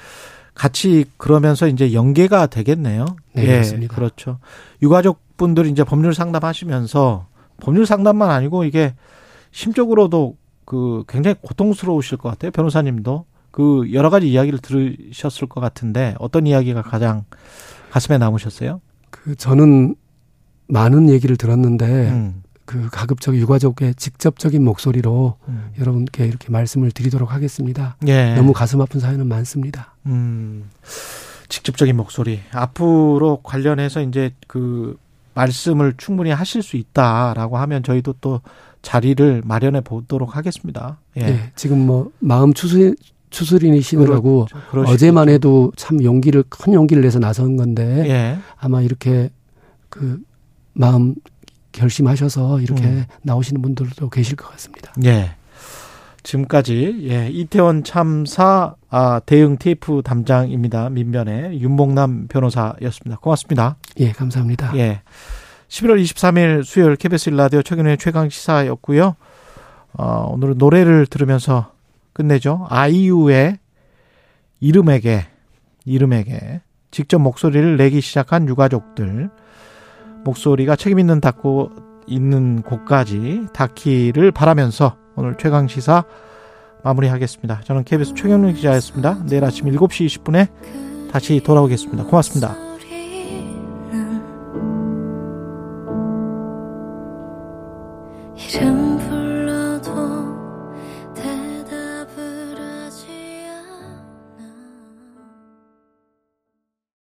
같이 그러면서 이제 연계가 되겠네요. 네, 예, 그렇습니다. 그렇죠. 유가족 분들이 이제 법률 상담하시면서 법률 상담만 아니고 이게 심적으로도 그 굉장히 고통스러우실 것 같아요. 변호사님도 그 여러 가지 이야기를 들으셨을 것 같은데 어떤 이야기가 가장 가슴에 남으셨어요? 그 저는 많은 얘기를 들었는데 음. 그 가급적 유가족의 직접적인 목소리로 음. 여러분께 이렇게 말씀을 드리도록 하겠습니다. 예. 너무 가슴 아픈 사연은 많습니다. 음, 직접적인 목소리. 앞으로 관련해서 이제 그 말씀을 충분히 하실 수 있다라고 하면 저희도 또 자리를 마련해 보도록 하겠습니다. 예. 예. 지금 뭐 마음 추스 추스리시느라고 그렇죠. 그러시겠죠. 어제만 해도 참 용기를 큰 용기를 내서 나선 건데 예. 아마 이렇게 그 마음 결심하셔서 이렇게 음. 나오시는 분들도 계실 것 같습니다. 예. 지금까지 예, 이태원 참사 아, 대응 TF 담당입니다. 민변의 윤봉남 변호사였습니다. 고맙습니다. 예, 감사합니다. 예. 11월 23일 수요일 KBS 일라디오 최근의 최강 시사였고요. 어, 오늘은 노래를 들으면서 끝내죠. 아이유의 이름에게 이름에게 직접 목소리를 내기 시작한 유가족들 목소리가 책임 있는 닫고 있는 곳까지 닿기를 바라면서 오늘 최강 시사 마무리하겠습니다. 저는 KBS 최경룡 기자였습니다. 내일 아침 7시 20분에 다시 돌아오겠습니다. 고맙습니다. 이름